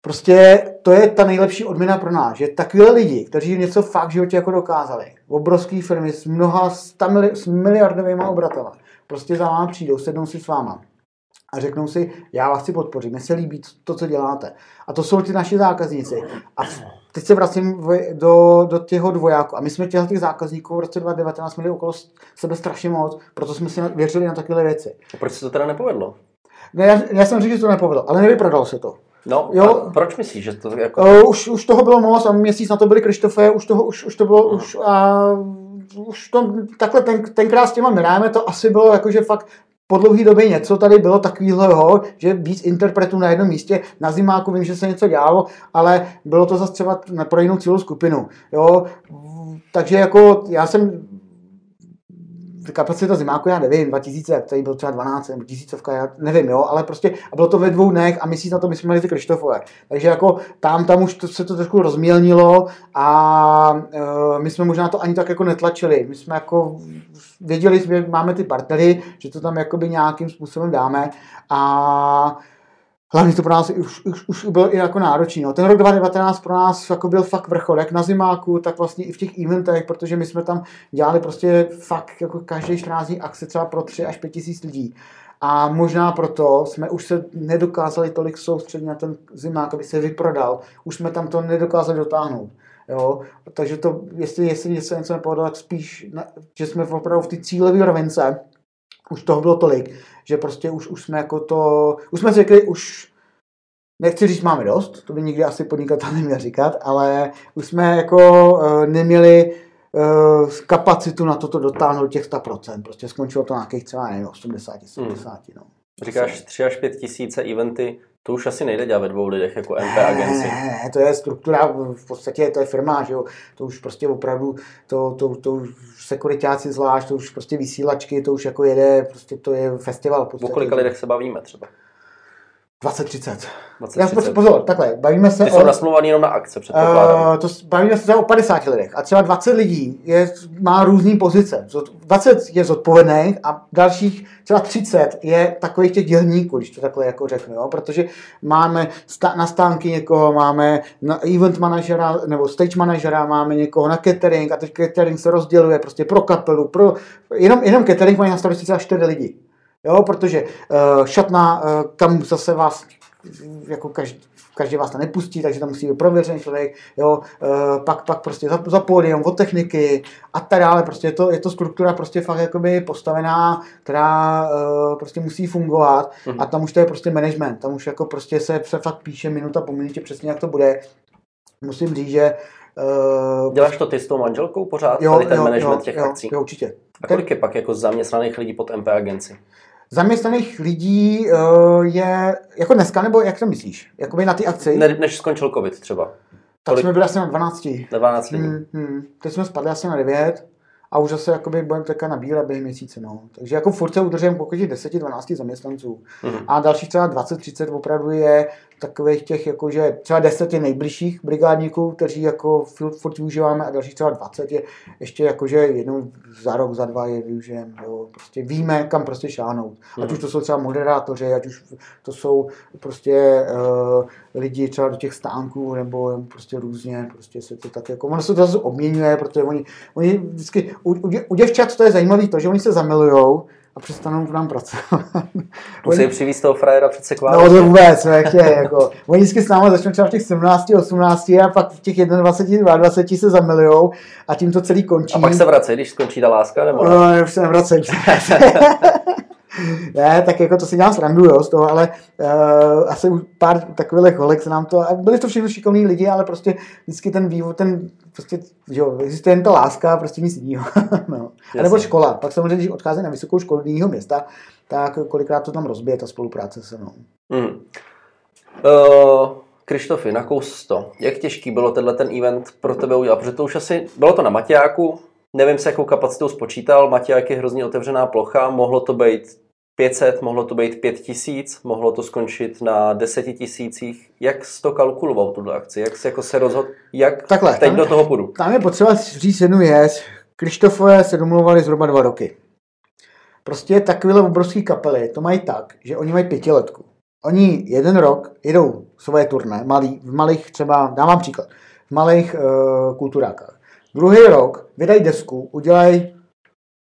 prostě to je ta nejlepší odměna pro nás, že takovýhle lidi, kteří něco fakt v životě jako dokázali, obrovské firmy s mnoha s miliardovými obratama, prostě za váma přijdou, sednou si s váma a řeknou si, já vás chci podpořit, mně se líbí to, co děláte. A to jsou ty naši zákazníci. A teď se vracím do, do těho dvojáku. A my jsme těch zákazníků v roce 2019 měli okolo sebe strašně moc, proto jsme si věřili na takové věci. A proč se to teda nepovedlo? Ne, já, já jsem řekl, že to nepovedlo, ale nevyprodalo se to. No, Jo. proč myslíš, že to jako... Uh, už, už toho bylo moc a měsíc na to byli Krištofe, už, toho, už, už to bylo, už a už to, takhle ten, tenkrát s těma Miráme to asi bylo jakože fakt po dlouhé době něco tady bylo takového, že víc interpretů na jednom místě. Na zimáku vím, že se něco dělalo, ale bylo to zase třeba pro jinou cílovou skupinu. Jo? Takže jako já jsem kapacita zimáku, já nevím, 2000, tady byl třeba 12 nebo tisícovka, já nevím, jo, ale prostě a bylo to ve dvou dnech a měsíc na to my jsme měli ty Krištofové. Takže jako tam, tam už to, se to trošku rozmělnilo a uh, my jsme možná to ani tak jako netlačili. My jsme jako věděli, že máme ty partnery, že to tam jakoby nějakým způsobem dáme a hlavně to pro nás už, už, už bylo i jako náročný. No. Ten rok 2019 pro nás jako byl fakt vrchol, jak na zimáku, tak vlastně i v těch eventech, protože my jsme tam dělali prostě fakt jako každý 14 dní akce třeba pro 3 až 5 tisíc lidí. A možná proto jsme už se nedokázali tolik soustředit na ten zimák, aby se vyprodal. Už jsme tam to nedokázali dotáhnout. Jo? Takže to, jestli, jestli něco, něco nepovedlo, tak spíš, že jsme opravdu v té cílové rovince, už toho bylo tolik, že prostě už, už jsme jako to, už jsme řekli, už nechci říct, máme dost, to by nikdy asi podnikatel neměl říkat, ale už jsme jako uh, neměli uh, kapacitu na toto dotáhnout těch 100%, prostě skončilo to na nějakých třeba nevím, 80, 70, hmm. no. Říkáš 3 až 5 tisíce eventy, to už asi nejde dělat ve dvou lidech jako MP agenci. Ne, ne, to je struktura, v podstatě to je firma, že jo? to už prostě opravdu, to, to, to už sekuritáci zvlášť, to už prostě vysílačky, to už jako jede, prostě to je festival. O kolika lidech se bavíme třeba? 20-30. Já pozor, takhle, bavíme se Ty o... jsou nasmluvaný jenom na akce, předpokládám. Uh, to, bavíme se o 50 lidech a třeba 20 lidí je, má různé pozice. 20 je zodpovědných a dalších třeba 30 je takových těch dělníků, když to takhle jako řeknu, jo? protože máme sta- na stánky někoho, máme na event manažera nebo stage manažera, máme někoho na catering a teď catering se rozděluje prostě pro kapelu, pro... Jenom, jenom catering mají na starosti třeba 4 lidi. Jo, protože uh, šatna, uh, kam zase vás jako každý, každý vás tam nepustí, takže tam musí být prověřený člověk, jo, uh, pak, pak prostě za, za pódium, od techniky a tak dále, prostě je to, je to struktura prostě fakt jakoby postavená, která uh, prostě musí fungovat mm-hmm. a tam už to je prostě management, tam už jako prostě se, se fakt píše minuta po minutě přesně, jak to bude. Musím říct, že Uh, Děláš to ty s tou manželkou pořád, jo, tady ten jo, management jo, těch jo, akcí? Jo, určitě. A kolik je pak jako zaměstnaných lidí pod MP agenci? Zaměstnaných lidí uh, je jako dneska, nebo jak to myslíš? Jakoby na ty akci? Ne, než skončil covid třeba. Tak Kolik? jsme byli asi na 12. Na 12 lidí. Hmm, hmm. Teď jsme spadli asi na 9 a už zase jakoby budeme teďka nabírat během měsíce. No. Takže jako furt se udržujeme pokud 10-12 zaměstnanců. Mm-hmm. A dalších třeba 20-30 opravdu je takových těch, jakože třeba 10 je nejbližších brigádníků, kteří jako furt, využíváme a dalších třeba 20 je ještě jakože jednou za rok, za dva je využijeme. Jo. Prostě víme, kam prostě šáhnout. Ať už to jsou třeba moderátoři, ať už to jsou prostě uh, lidi třeba do těch stánků, nebo prostě různě, prostě se to tak jako, ono se to zase obměňuje, protože oni, oni vždycky, u, u, u děvčat to je zajímavé to, že oni se zamilujou, a přestanou k nám pracovat. Musí oni... přivést toho frajera přece k vám. No to vůbec, nechtějí, jako. Oni vždycky s námi začnou třeba v těch 17, 18 a pak v těch 21, 22 se zamilujou a tím to celý končí. A pak se vrací, když skončí ta láska, nebo? No, už se nevracejí. ne, tak jako to si dělám srandu, jo, z toho, ale uh, asi pár takových kolek se nám to, a byli to všechno šikovní lidi, ale prostě vždycky ten vývoj, ten prostě, že jo, existuje jen ta láska, prostě nic jiného. no. A nebo škola, pak samozřejmě, když odchází na vysokou školu do jiného města, tak kolikrát to tam rozbije, ta spolupráce se mnou. Mm. Uh, Krištofy, na kous to. Jak těžký bylo tenhle ten event pro tebe udělat? Protože to už asi, bylo to na Matějáku, nevím se jakou kapacitou spočítal, Matěják je hrozně otevřená plocha, mohlo to být 500, mohlo to být 5000, mohlo to skončit na 10 tisících. Jak jsi to kalkuloval, tuhle akci? Jak jsi jako se rozhodl, jak Takhle, teď tam, do toho půjdu? Tam je potřeba říct jednu věc. Krištofové se domluvali zhruba dva roky. Prostě takovéhle obrovské kapely to mají tak, že oni mají pětiletku. Oni jeden rok jedou svoje turné, malý, v malých třeba, dám vám příklad, v malých uh, kulturákách. Druhý rok vydají desku, udělají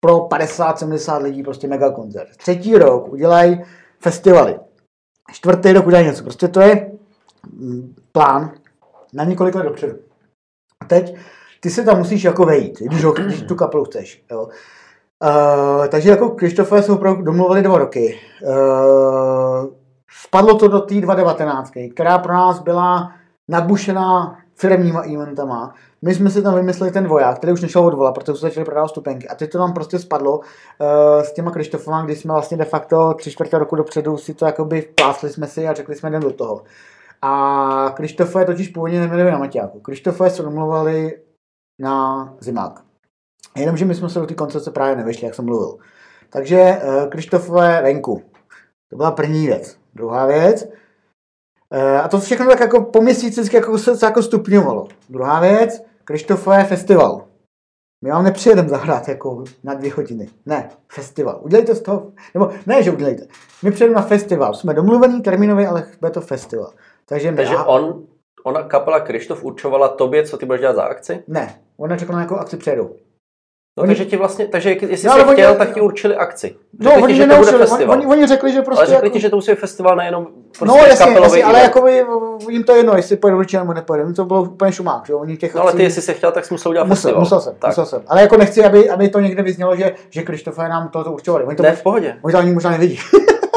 pro 50-70 lidí prostě mega koncert. Třetí rok udělají festivaly. Čtvrtý rok udělají něco. Prostě to je mm, plán na několik let dopředu. A teď ty se tam musíš jako vejít, když, ho, když tu kapelu chceš. Jo. Uh, takže jako Krištofé jsou opravdu domluvili dva roky. Uh, spadlo to do té 2019, která pro nás byla nabušená firmníma eventama. My jsme si tam vymysleli ten voják, který už nešel odvolat, protože jsme začali prodávat stupenky. A teď to nám prostě spadlo uh, s těma Krištofama, kdy jsme vlastně de facto tři čtvrtě roku dopředu si to jakoby plásli jsme si a řekli jsme jdem do toho. A Krištofové totiž původně neměli na Maťáku. Krištofové se domluvali na zimák. Jenomže my jsme se do té koncepce právě nevešli, jak jsem mluvil. Takže uh, Krištofové venku. To byla první věc. Druhá věc, a to všechno tak jako po měsíci jako se jako stupňovalo. Druhá věc, Krištofové festival. My vám nepřijedeme zahrát jako na dvě hodiny. Ne, festival. Udělejte z toho, nebo ne, že udělejte. My přijedeme na festival. Jsme domluvený termínově, ale bude to festival. Takže, Takže my, on, ona kapela Krištof určovala tobě, co ty budeš dělat za akci? Ne, ona řekla, na jakou akci přijedou. No, Oni- takže ti vlastně, takže jestli No, jsi ale oni- chtěl, tak ti určili akci. No, Řekli oni ti, že to bude festival. oni, oni řekli, že prostě... ale řekli jako, ti, že to musí být festival nejenom prostě no jasně, jasně ale jako by, jim to je jedno, jestli pojedu určitě nebo nepojedu. To bylo úplně šumák, že? Oni těch No ale ty, jestli jsi chtěl, tak jsi musel udělat musel, festival. musel jsem, tak. musel jsem. Ale jako nechci, aby, aby to někde vyznělo, že, že Krištofé nám tohoto určovali. Oni to, Ne, v pohodě. oni to ani možná nevidí.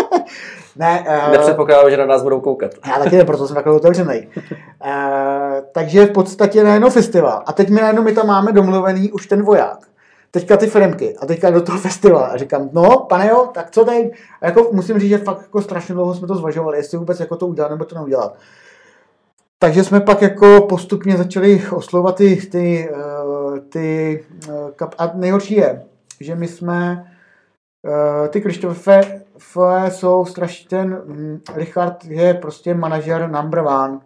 ne, uh, Nepředpokládám, že na nás budou koukat. Já taky ne, proto jsem takhle otevřený. Uh, takže v podstatě najednou festival. A teď my najednou my tam máme domluvený už ten voják. Teďka ty firmky a teďka do toho festivalu. A říkám, no, pane jo, tak co teď? A jako musím říct, že fakt jako strašně dlouho jsme to zvažovali, jestli vůbec jako to udělat nebo to neudělat. Takže jsme pak jako postupně začali oslovat ty, ty, eh, ty eh, kap- a nejhorší je, že my jsme eh, ty Krištofe jsou strašně ten, mm, Richard je prostě manažer number one.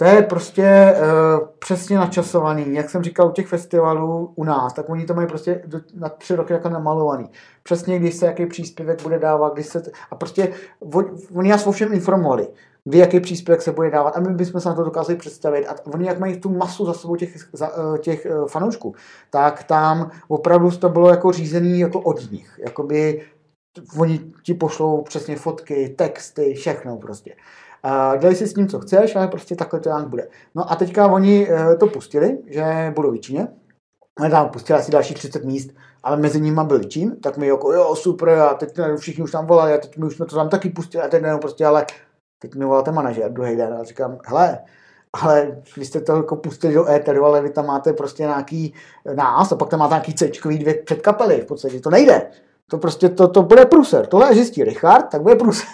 To je prostě uh, přesně načasovaný. Jak jsem říkal u těch festivalů u nás, tak oni to mají prostě do, na tři roky jako namalovaný. Přesně, když se jaký příspěvek bude dávat, když se... A prostě on- oni nás o všem informovali, kdy jaký příspěvek se bude dávat a my bychom se na to dokázali představit. A oni jak mají tu masu za sebou těch, za, eh, těch eh, fanoušků, tak tam opravdu to bylo jako řízený jako od nich. Jakoby oni ti pošlou přesně fotky, texty, všechno prostě. Dělej si s tím, co chceš, ale prostě takhle to nějak bude. No a teďka oni eh, to pustili, že budou v Číně. Tam pustili asi další 30 míst, ale mezi nimi byl Čín, tak mi jako jo, super, a teď najednou všichni už tam volali, a teď my už jsme to tam taky pustili, a teď najednou prostě, ale teď mi volal ten manažer druhý den a říkám, hele, ale vy jste to jako pustili do éteru, ale vy tam máte prostě nějaký nás a pak tam máte nějaký C dvě předkapely, v podstatě to nejde. To prostě, to, to bude průser. Tohle až zjistí Richard, tak bude průser.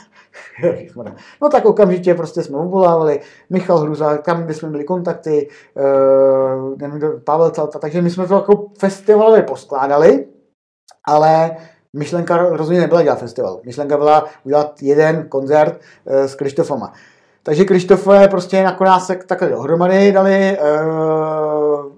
No tak okamžitě prostě jsme obvolávali, Michal Hruza, kam kde jsme měli kontakty, uh, Pavel Celta, takže my jsme to jako festivalově poskládali, ale myšlenka rozhodně nebyla dělat festival. Myšlenka byla udělat jeden koncert uh, s Krištofama. Takže Krištofové prostě nakonec se takhle dohromady dali, uh,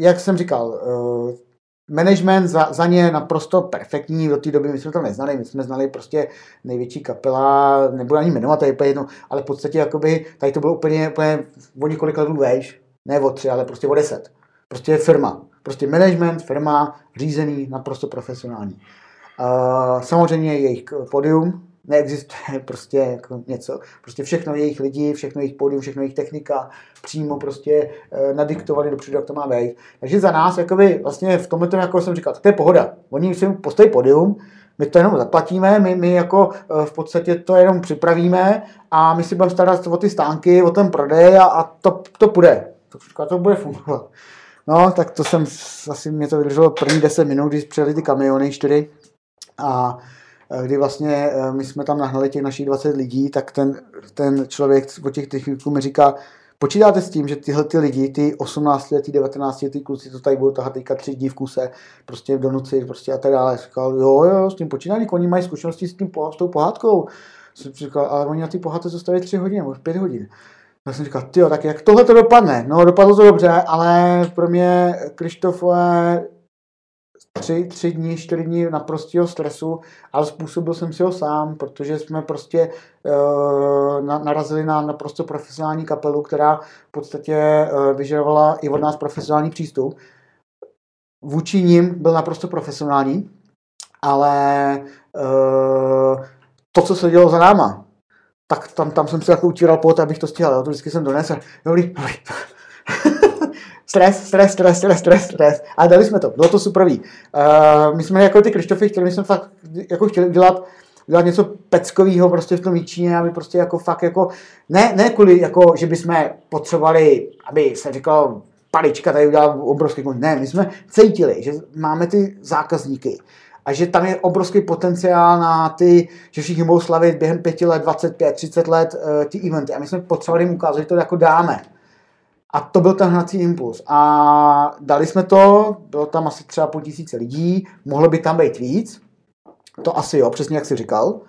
jak jsem říkal, uh, management za, za ně naprosto perfektní, do té doby my jsme to neznali, my jsme znali prostě největší kapela, nebudu ani jmenovat, to je úplně jedno, ale v podstatě jakoby, tady to bylo úplně, úplně o několik let vejš, ne o tři, ale prostě o deset. Prostě firma, prostě management, firma, řízený, naprosto profesionální. Uh, samozřejmě jejich podium, neexistuje prostě jako něco, prostě všechno jejich lidi, všechno jejich pódium, všechno jejich technika, přímo prostě e, nadiktovali dopředu, jak to má být. Takže za nás, jakoby, vlastně v tomhle, jako jsem říkal, to je pohoda. Oni si postaví podium, my to jenom zaplatíme, my, my jako e, v podstatě to jenom připravíme a my si budeme starat o ty stánky, o ten prodej a, a to, to půjde. To, to bude fungovat. No, tak to jsem, asi mě to vydrželo první 10 minut, když přijeli ty kamiony čtyři a kdy vlastně my jsme tam nahnali těch našich 20 lidí, tak ten, ten člověk od těch techniků mi říká, počítáte s tím, že tyhle ty lidi, ty 18 letý, 19 letý kluci, to tady budou tahat teďka tři dní v kuse, prostě do noci, prostě a tak dále. Říkal, jo, jo, s tím počítání, oni mají zkušenosti s, tím, s tou pohádkou. Jsem říkal, ale oni na ty pohádce zostaví tři hodiny, nebo pět hodin. Tak jsem říkal, ty tak jak tohle to dopadne? No, dopadlo to dobře, ale pro mě Krištofové tři, tři dny, čtyři dny naprostého stresu, ale způsobil jsem si ho sám, protože jsme prostě uh, na, narazili na naprosto profesionální kapelu, která v podstatě uh, vyžadovala i od nás profesionální přístup. Vůči ním byl naprosto profesionální, ale uh, to, co se dělo za náma, tak tam, tam jsem si jako utíral pot, abych to stihl. To vždycky jsem donesl. Dobrý, dobrý. Stres, stres, stres, stres, stres, stres. Ale dali jsme to, bylo to super. Uh, my jsme jako ty Krištofy chtěli, my jsme fakt jako chtěli udělat udělat něco peckového prostě v tom Jíčíně, aby prostě jako fakt jako, ne, ne kvůli jako, že bychom potřebovali, aby se říkalo, palička tady udělal obrovský kon. Ne, my jsme cítili, že máme ty zákazníky a že tam je obrovský potenciál na ty, že všichni budou slavit během pěti let, 25, 30 let uh, ty eventy. A my jsme potřebovali jim ukázat, že to jako dáme. A to byl ten hnací impuls. A dali jsme to, bylo tam asi třeba půl tisíce lidí, mohlo by tam být víc, to asi jo, přesně jak jsi říkal,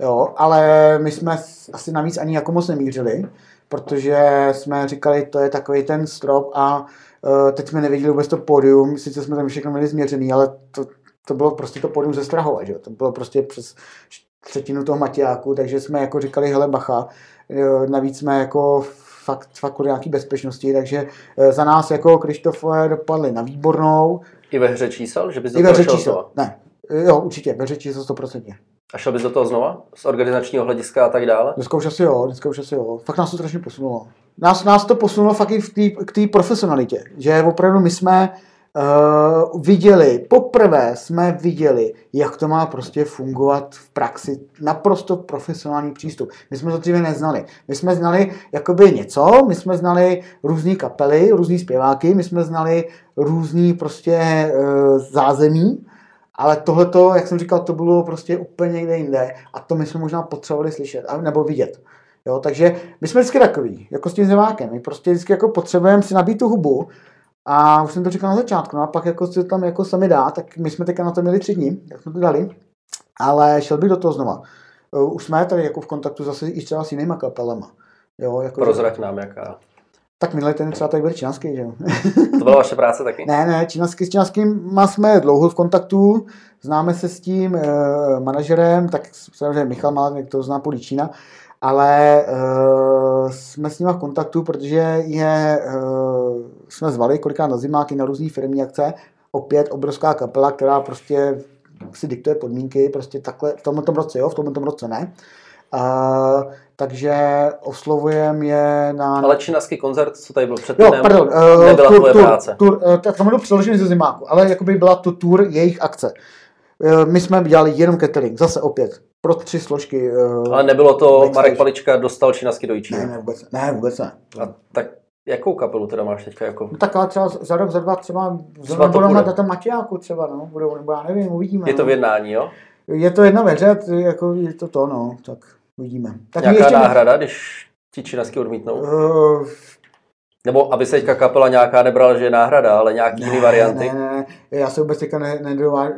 jo, ale my jsme asi navíc ani jako moc nemířili, protože jsme říkali, to je takový ten strop a uh, teď jsme nevěděli vůbec to pódium, sice jsme tam všechno měli změřený, ale to, to bylo prostě to pódium ze Strahova, že? to bylo prostě přes třetinu toho Matiáku, takže jsme jako říkali, hele bacha, uh, navíc jsme jako fakt, fakt kvůli nějaký bezpečnosti, takže uh, za nás jako Krištofové dopadli na výbornou. I ve hře čísel, že bys do I ve hře čísel, znova? ne, jo, určitě, ve hře čísel 100%. A šel bys do toho znova? Z organizačního hlediska a tak dále? Dneska už asi jo, dneska už asi jo. Fakt nás to strašně posunulo. Nás, nás to posunulo fakt i v tý, k té profesionalitě, že opravdu my jsme uh, viděli, poprvé jsme viděli, jak to má prostě fungovat v praxi. Naprosto profesionální přístup. My jsme to dříve neznali. My jsme znali jakoby něco, my jsme znali různé kapely, různý zpěváky, my jsme znali různý prostě uh, zázemí, ale tohleto, jak jsem říkal, to bylo prostě úplně někde jinde a to my jsme možná potřebovali slyšet nebo vidět. Jo, takže my jsme vždycky takový, jako s tím zemákem. My prostě vždycky jako potřebujeme si nabít tu hubu a už jsem to říkal na začátku, no a pak jako si tam jako sami dá, tak my jsme teďka na to měli tři dny, jak jsme to dali, ale šel bych do toho znova. Už jsme tady jako v kontaktu zase i třeba s jinýma kapelama. Jo, jako Prozrať nám jaká. Tak minulý ten třeba tady byl čínský, že jo? To byla vaše práce taky? ne, ne, čínský, s čínským jsme dlouho v kontaktu, známe se s tím e, manažerem, tak samozřejmě Michal Malek, to zná půl Čína, ale e, jsme s ním v kontaktu, protože je, e, jsme zvali kolikrát na zimáky na různé firmní akce, opět obrovská kapela, která prostě si diktuje podmínky, prostě takhle, v tomto roce jo, v tomto roce ne. Uh, takže oslovujeme je na... Ale činaský koncert, co tady byl před Jo, pardon, uh, nebyla tur, tvoje tur, práce. Tur, uh, tak to bylo přeložené ze zimáku, ale jakoby byla to tour jejich akce. Uh, my jsme dělali jenom catering, zase opět, pro tři složky. Uh, Ale nebylo to, backstage. Marek Palička dostal činaský do Jičína. Ne, ne, vůbec ne, ne, vůbec ne. A tak jakou kapelu teda máš teďka jako? No tak ale třeba za rok, za dva třeba Třeba budou na tam Matějáku třeba, no, budou, nebo já nevím, uvidíme. Je to no. v jednání, jo? je to jedna t- jako je to to, no, tak uvidíme. Tak Nějaká ještě- náhrada, když ti činaský odmítnou? Uh, Nebo aby se teďka kapela nějaká nebrala, že je náhrada, ale nějaký jiný varianty? Ne, ne, ne, já se vůbec teďka ne,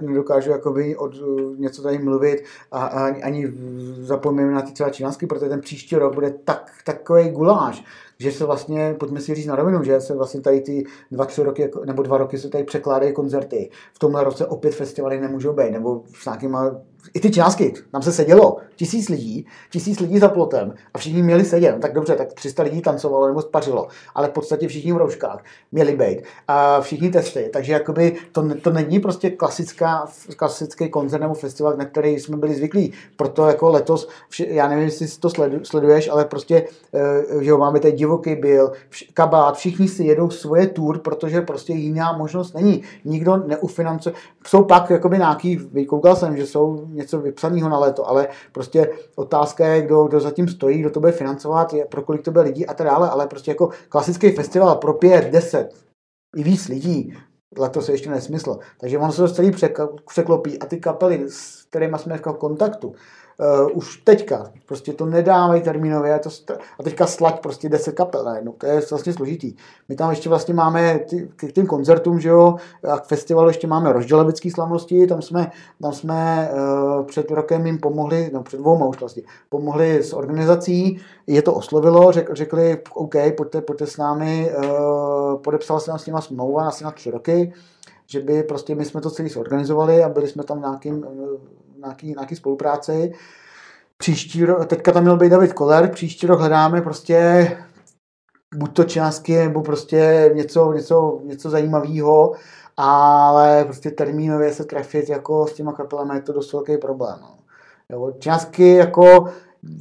nedokážu, jakoby od, něco tady mluvit a, a ani- ani zapomínám na ty třeba čínský, protože ten příští rok bude tak, takový guláš, že se vlastně, pojďme si říct na rovinu, že se vlastně tady ty dva, tři roky, nebo dva roky se tady překládají koncerty. V tomhle roce opět festivaly nemůžou být, nebo s nějakýma, i ty částky, tam se sedělo, tisíc lidí, tisíc lidí za plotem a všichni měli sedět, no tak dobře, tak 300 lidí tancovalo nebo spařilo, ale v podstatě všichni v rouškách měli být a všichni testy, takže jakoby to, to není prostě klasická, klasický koncert nebo festival, na který jsme byli zvyklí, proto jako letos, já nevím, jestli to sledu, sleduješ, ale prostě, eh, že jo, máme tady divoký byl, vš, kabát, všichni si jedou svoje tour, protože prostě jiná možnost není. Nikdo neufinancuje. Jsou pak jakoby nějaký, vykoukal jsem, že jsou něco vypsaného na léto, ale prostě otázka je, kdo, kdo zatím stojí, kdo to bude financovat, je, pro kolik to bude lidí a tak dále, ale prostě jako klasický festival pro pět, deset i víc lidí, letos je ještě nesmysl. Takže ono se to celý přek- překlopí a ty kapely, s kterými jsme v kontaktu, uh, už teďka prostě to nedávají termínově a, to, st- a teďka slať prostě 10 kapel najednou. To je vlastně složitý. My tam ještě vlastně máme ty, k těm koncertům, že jo, a k festivalu ještě máme rozdělevický slavnosti, tam jsme, tam jsme uh, před rokem jim pomohli, no před dvouma už vlastně, pomohli s organizací, je to oslovilo, řek, řekli, OK, pojďte, pojďte s námi, uh, podepsal se nám s nima smlouva asi na tři roky, že by prostě my jsme to celý zorganizovali a byli jsme tam nějakým, eh, nějaký, nějaký spolupráci. Příští rok, teďka tam měl být David Koller, příští rok hledáme prostě buď to částky, nebo prostě něco, něco, něco zajímavého, ale prostě termínově se trefit jako s těma kapelami je to dost velký problém. No. Jo, částky jako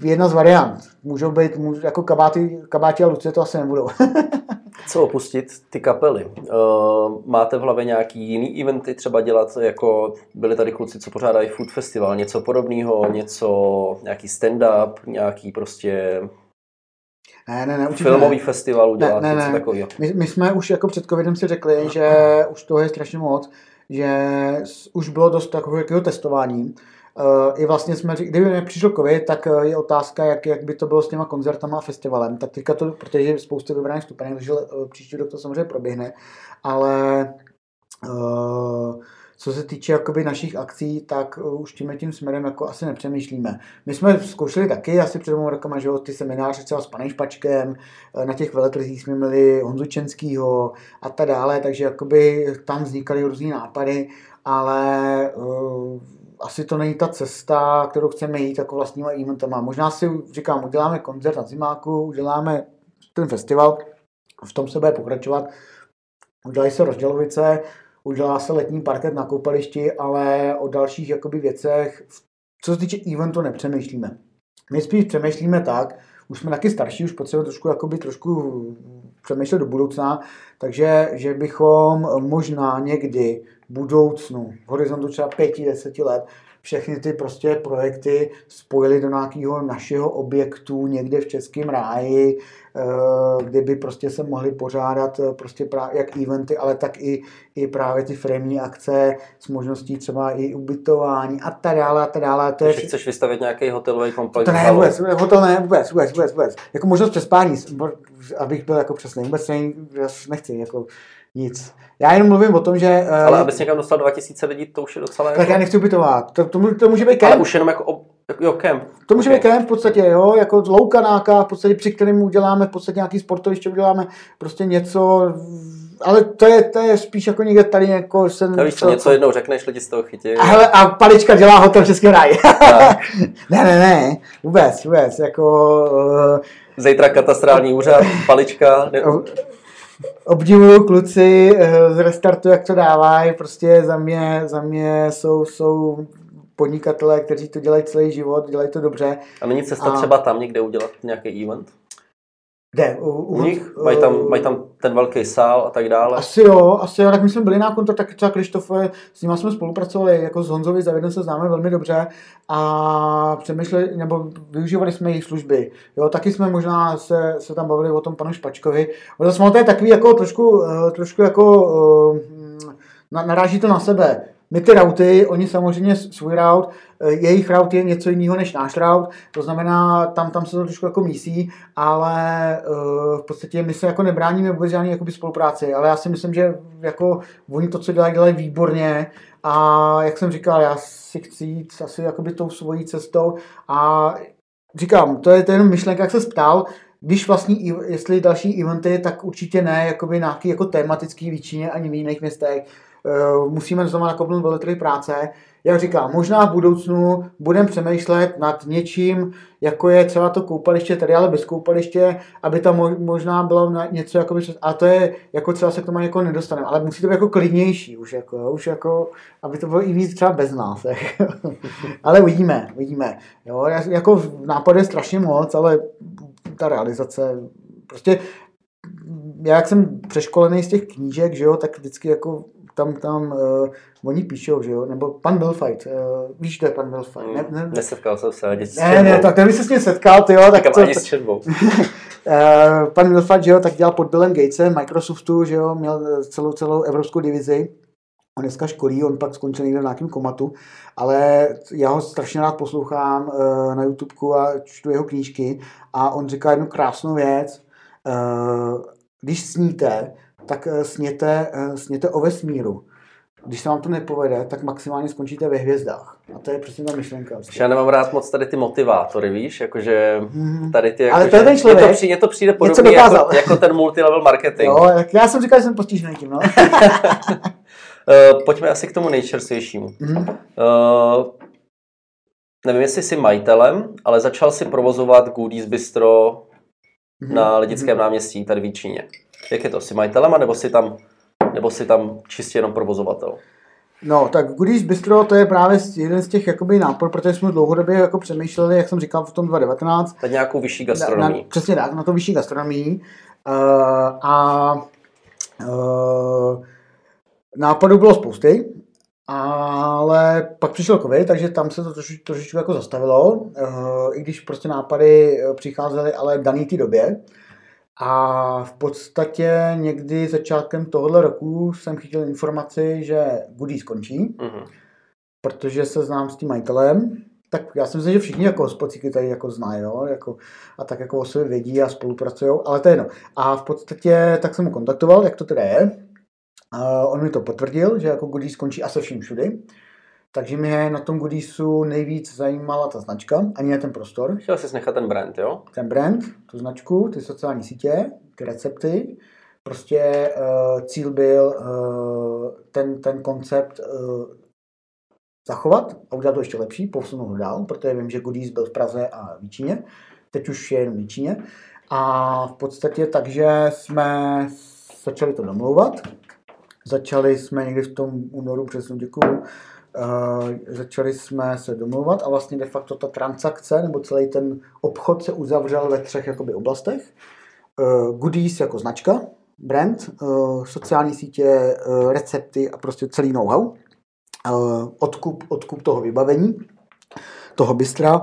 jedna z variant. Můžou být, můžou, jako kabáty, kabáti a Lucie to asi nebudou. Co opustit? Ty kapely. Uh, máte v hlavě nějaký jiný eventy třeba dělat, jako byli tady kluci, co pořádají food festival, něco podobného, něco, nějaký stand-up, nějaký prostě ne, ne, ne, filmový ne. festival udělat, ne, ne, něco ne. takového. My, my, jsme už jako před covidem si řekli, že už toho je strašně moc, že už bylo dost takového testování. Uh, I vlastně jsme říkali, kdyby nepřišel covid, tak uh, je otázka, jak, jak by to bylo s těma koncertama a festivalem. Tak teďka to, protože je spoustu vybraných stupenek, takže uh, příští rok to samozřejmě proběhne, ale uh, co se týče jakoby našich akcí, tak už tím tím směrem jako asi nepřemýšlíme. My jsme zkoušeli taky asi před dvěma rokama, že ty semináře třeba s panem Špačkem, na těch veletrzích jsme měli Honzu Čenskýho a tak dále, takže jakoby tam vznikaly různé nápady, ale uh, asi to není ta cesta, kterou chceme jít jako vlastníma eventama. Možná si říkám, uděláme koncert na zimáku, uděláme ten festival, v tom se bude pokračovat. Udělají se rozdělovice, udělá se letní parket na koupališti, ale o dalších jakoby věcech, co se týče eventu, nepřemýšlíme. My spíš přemýšlíme tak, už jsme taky starší, už potřebujeme trošku, jakoby, trošku přemýšlet do budoucna, takže že bychom možná někdy budoucnu, v horizontu třeba pěti, deseti let, všechny ty prostě projekty spojili do nějakého našeho objektu někde v Českém ráji, eh, kde by prostě se mohly pořádat eh, prostě právě jak eventy, ale tak i, i právě ty frémní akce s možností třeba i ubytování a tak dále a tak dále. To je chceš vystavit nějaký hotelový komplex? To ne, vůbec, hotel ne, vůbec, vůbec, vůbec, vůbec. Jako možnost přespání, abych byl jako přesný, vůbec ne, nechci, jako nic. Já jenom mluvím o tom, že... Ale abys někam dostal 2000 lidí, to už je docela... Tak jako... já nechci ubytovat. To, to, to může být kemp. Ale už jenom jako, ob, jo, kemp. To může okay. být kemp v podstatě, jo, jako loukanáka, v podstatě při kterém uděláme v podstatě nějaký sportoviště, uděláme prostě něco, ale to je, to je spíš jako někde tady jako jsem... No víš co, něco jednou řekneš, lidi z toho chytí. A, hele, a palička dělá hotel v Českém ráji. ne, ne, ne, vůbec, vůbec, jako... Uh... Zítra katastrální úřad, palička. Ne... Obdivuju kluci eh, z restartu, jak to dávají, prostě za mě, za mě jsou, jsou podnikatelé, kteří to dělají celý život, dělají to dobře. A není cesta a... třeba tam někde udělat nějaký event? Kde? U, u, u nich? Mají tam, mají tam ten velký sál a tak dále? Asi jo, asi jo, tak my jsme byli na kontakt, tak třeba Krištof, s ním jsme spolupracovali, jako s Honzovi Zavědem se známe velmi dobře a přemýšleli, nebo využívali jsme jejich služby. Jo, taky jsme možná se, se tam bavili o tom panu Špačkovi. Zase to je takový jako trošku, eh, trošku jako uh, naráží to na sebe. My ty routy, oni samozřejmě svůj route, eh, jejich route je něco jiného než náš route, to znamená, tam, tam se to trošku jako mísí, ale uh, v podstatě my se jako nebráníme vůbec žádný jakoby spolupráci, ale já si myslím, že jako oni to, co dělají, dělají výborně a jak jsem říkal, já si chci jít asi jakoby tou svojí cestou a říkám, to je, jenom myšlenka, jak se ptal, když vlastní, jestli další eventy, tak určitě ne, jakoby nějaký jako tematický výčině ani v jiných městech. Eh, musíme znovu nakopnout veletry práce. Jak říkám, možná v budoucnu budeme přemýšlet nad něčím, jako je třeba to koupaliště tady, ale bez koupaliště, aby tam možná bylo něco, jako a to je, jako třeba se k tomu jako nedostaneme, ale musí to být jako klidnější už, jako, už jako, aby to bylo i víc třeba bez nás. ale uvidíme, uvidíme. Jo, jako nápad je strašně moc, ale ta realizace, prostě já jak jsem přeškolený z těch knížek, že jo, tak vždycky jako tam, tam uh, oni píšou, že jo, nebo pan Milfight, uh, víš, to je pan Milfight, ne, ne, Nesetkal jsem se ani s Ne, ne, tak ten by se s ním setkal, ty jo, tak to, ani s četbou. uh, pan Milfight, že jo, tak dělal pod Billem Gatesem, Microsoftu, že jo, měl celou, celou evropskou divizi, on dneska školí, on pak skončil někde v nějakém komatu, ale já ho strašně rád poslouchám uh, na YouTubeku a čtu jeho knížky a on říká jednu krásnou věc, uh, když sníte, tak eh, sněte, eh, sněte o vesmíru. Když se vám to nepovede, tak maximálně skončíte ve hvězdách. A to je přesně ta myšlenka. Vlastně. Já nemám rád moc tady ty motivátory, víš, jakože mhm. tady ty... Jako, Ale to je ten člověk. Je to, přijde, to přijde podobně jako, jako, ten multilevel marketing. Jo, já jsem říkal, že jsem postižený tím, no. uh, pojďme asi k tomu nejčerstvějšímu. Mm-hmm. Uh, nevím, jestli jsi majitelem, ale začal si provozovat Goodies Bistro mm-hmm. na Lidickém mm-hmm. náměstí tady v Číně. Jak je to? Jsi majitelem, nebo jsi tam, nebo jsi tam čistě jenom provozovatel? No, tak Goodies Bistro to je právě jeden z těch jakoby nápor, protože jsme dlouhodobě jako přemýšleli, jak jsem říkal v tom 2019. Tak nějakou vyšší gastronomii. Na, na, přesně tak, na to vyšší gastronomii. Uh, a uh, nápadů bylo spousty, ale pak přišel covid, takže tam se to troši, trošičku jako zastavilo, uh, i když prostě nápady přicházely, ale daný té době. A v podstatě někdy začátkem tohohle roku jsem chytil informaci, že Goody skončí, uh-huh. protože se znám s tím majitelem. Tak já si myslím, že všichni jako hospodíky tady jako znají, jo? Jako, a tak jako o sobě vědí a spolupracují, ale to je jedno. A v podstatě tak jsem mu kontaktoval, jak to teda je. A on mi to potvrdil, že jako Goody skončí a se vším všudy. Takže mě na tom Goodiesu nejvíc zajímala ta značka, ani ne ten prostor. Chtěl jsi nechat ten brand, jo? Ten brand, tu značku, ty sociální sítě, ty recepty. Prostě uh, cíl byl uh, ten, ten koncept uh, zachovat a udělat to ještě lepší, posunout ho dál, protože vím, že Goodies byl v Praze a v Číně, teď už je jenom v Číně. A v podstatě takže jsme začali to domlouvat. Začali jsme někdy v tom únoru, přesně děkuju, začali jsme se domluvat a vlastně de facto ta transakce nebo celý ten obchod se uzavřel ve třech jakoby oblastech. Uh, goodies jako značka, brand, uh, sociální sítě, recepty a prostě celý know-how. Odkup, odkup toho vybavení, toho bystra.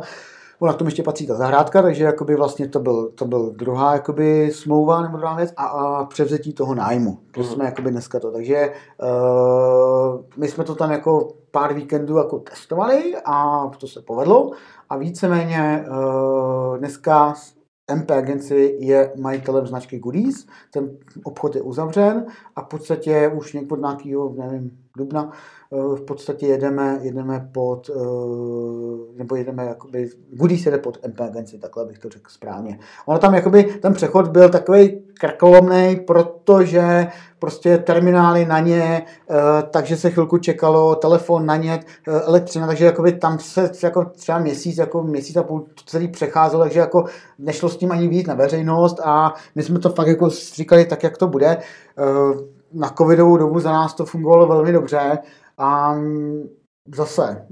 Ona k tomu ještě patří ta zahrádka, takže jakoby vlastně to byl, to byl druhá jakoby smlouva nebo druhá věc a, a převzetí toho nájmu. To mm. jsme jakoby dneska to. Takže uh, my jsme to tam jako pár víkendů jako testovali a to se povedlo a víceméně uh, dneska MP Agency je majitelem značky Goodies, ten obchod je uzavřen a v podstatě už někdo nějakého, nevím, dubna, v podstatě jedeme, jedeme pod, nebo jedeme jakoby, Goodies jede pod MP Agency, takhle bych to řekl správně. Ono tam jakoby, ten přechod byl takový krkolomný, protože prostě terminály na ně, takže se chvilku čekalo, telefon na ně, elektřina, takže jakoby tam se jako třeba měsíc, jako měsíc a půl celý přecházelo, takže jako nešlo s tím ani víc na veřejnost a my jsme to fakt jako říkali tak, jak to bude. Na covidovou dobu za nás to fungovalo velmi dobře a zase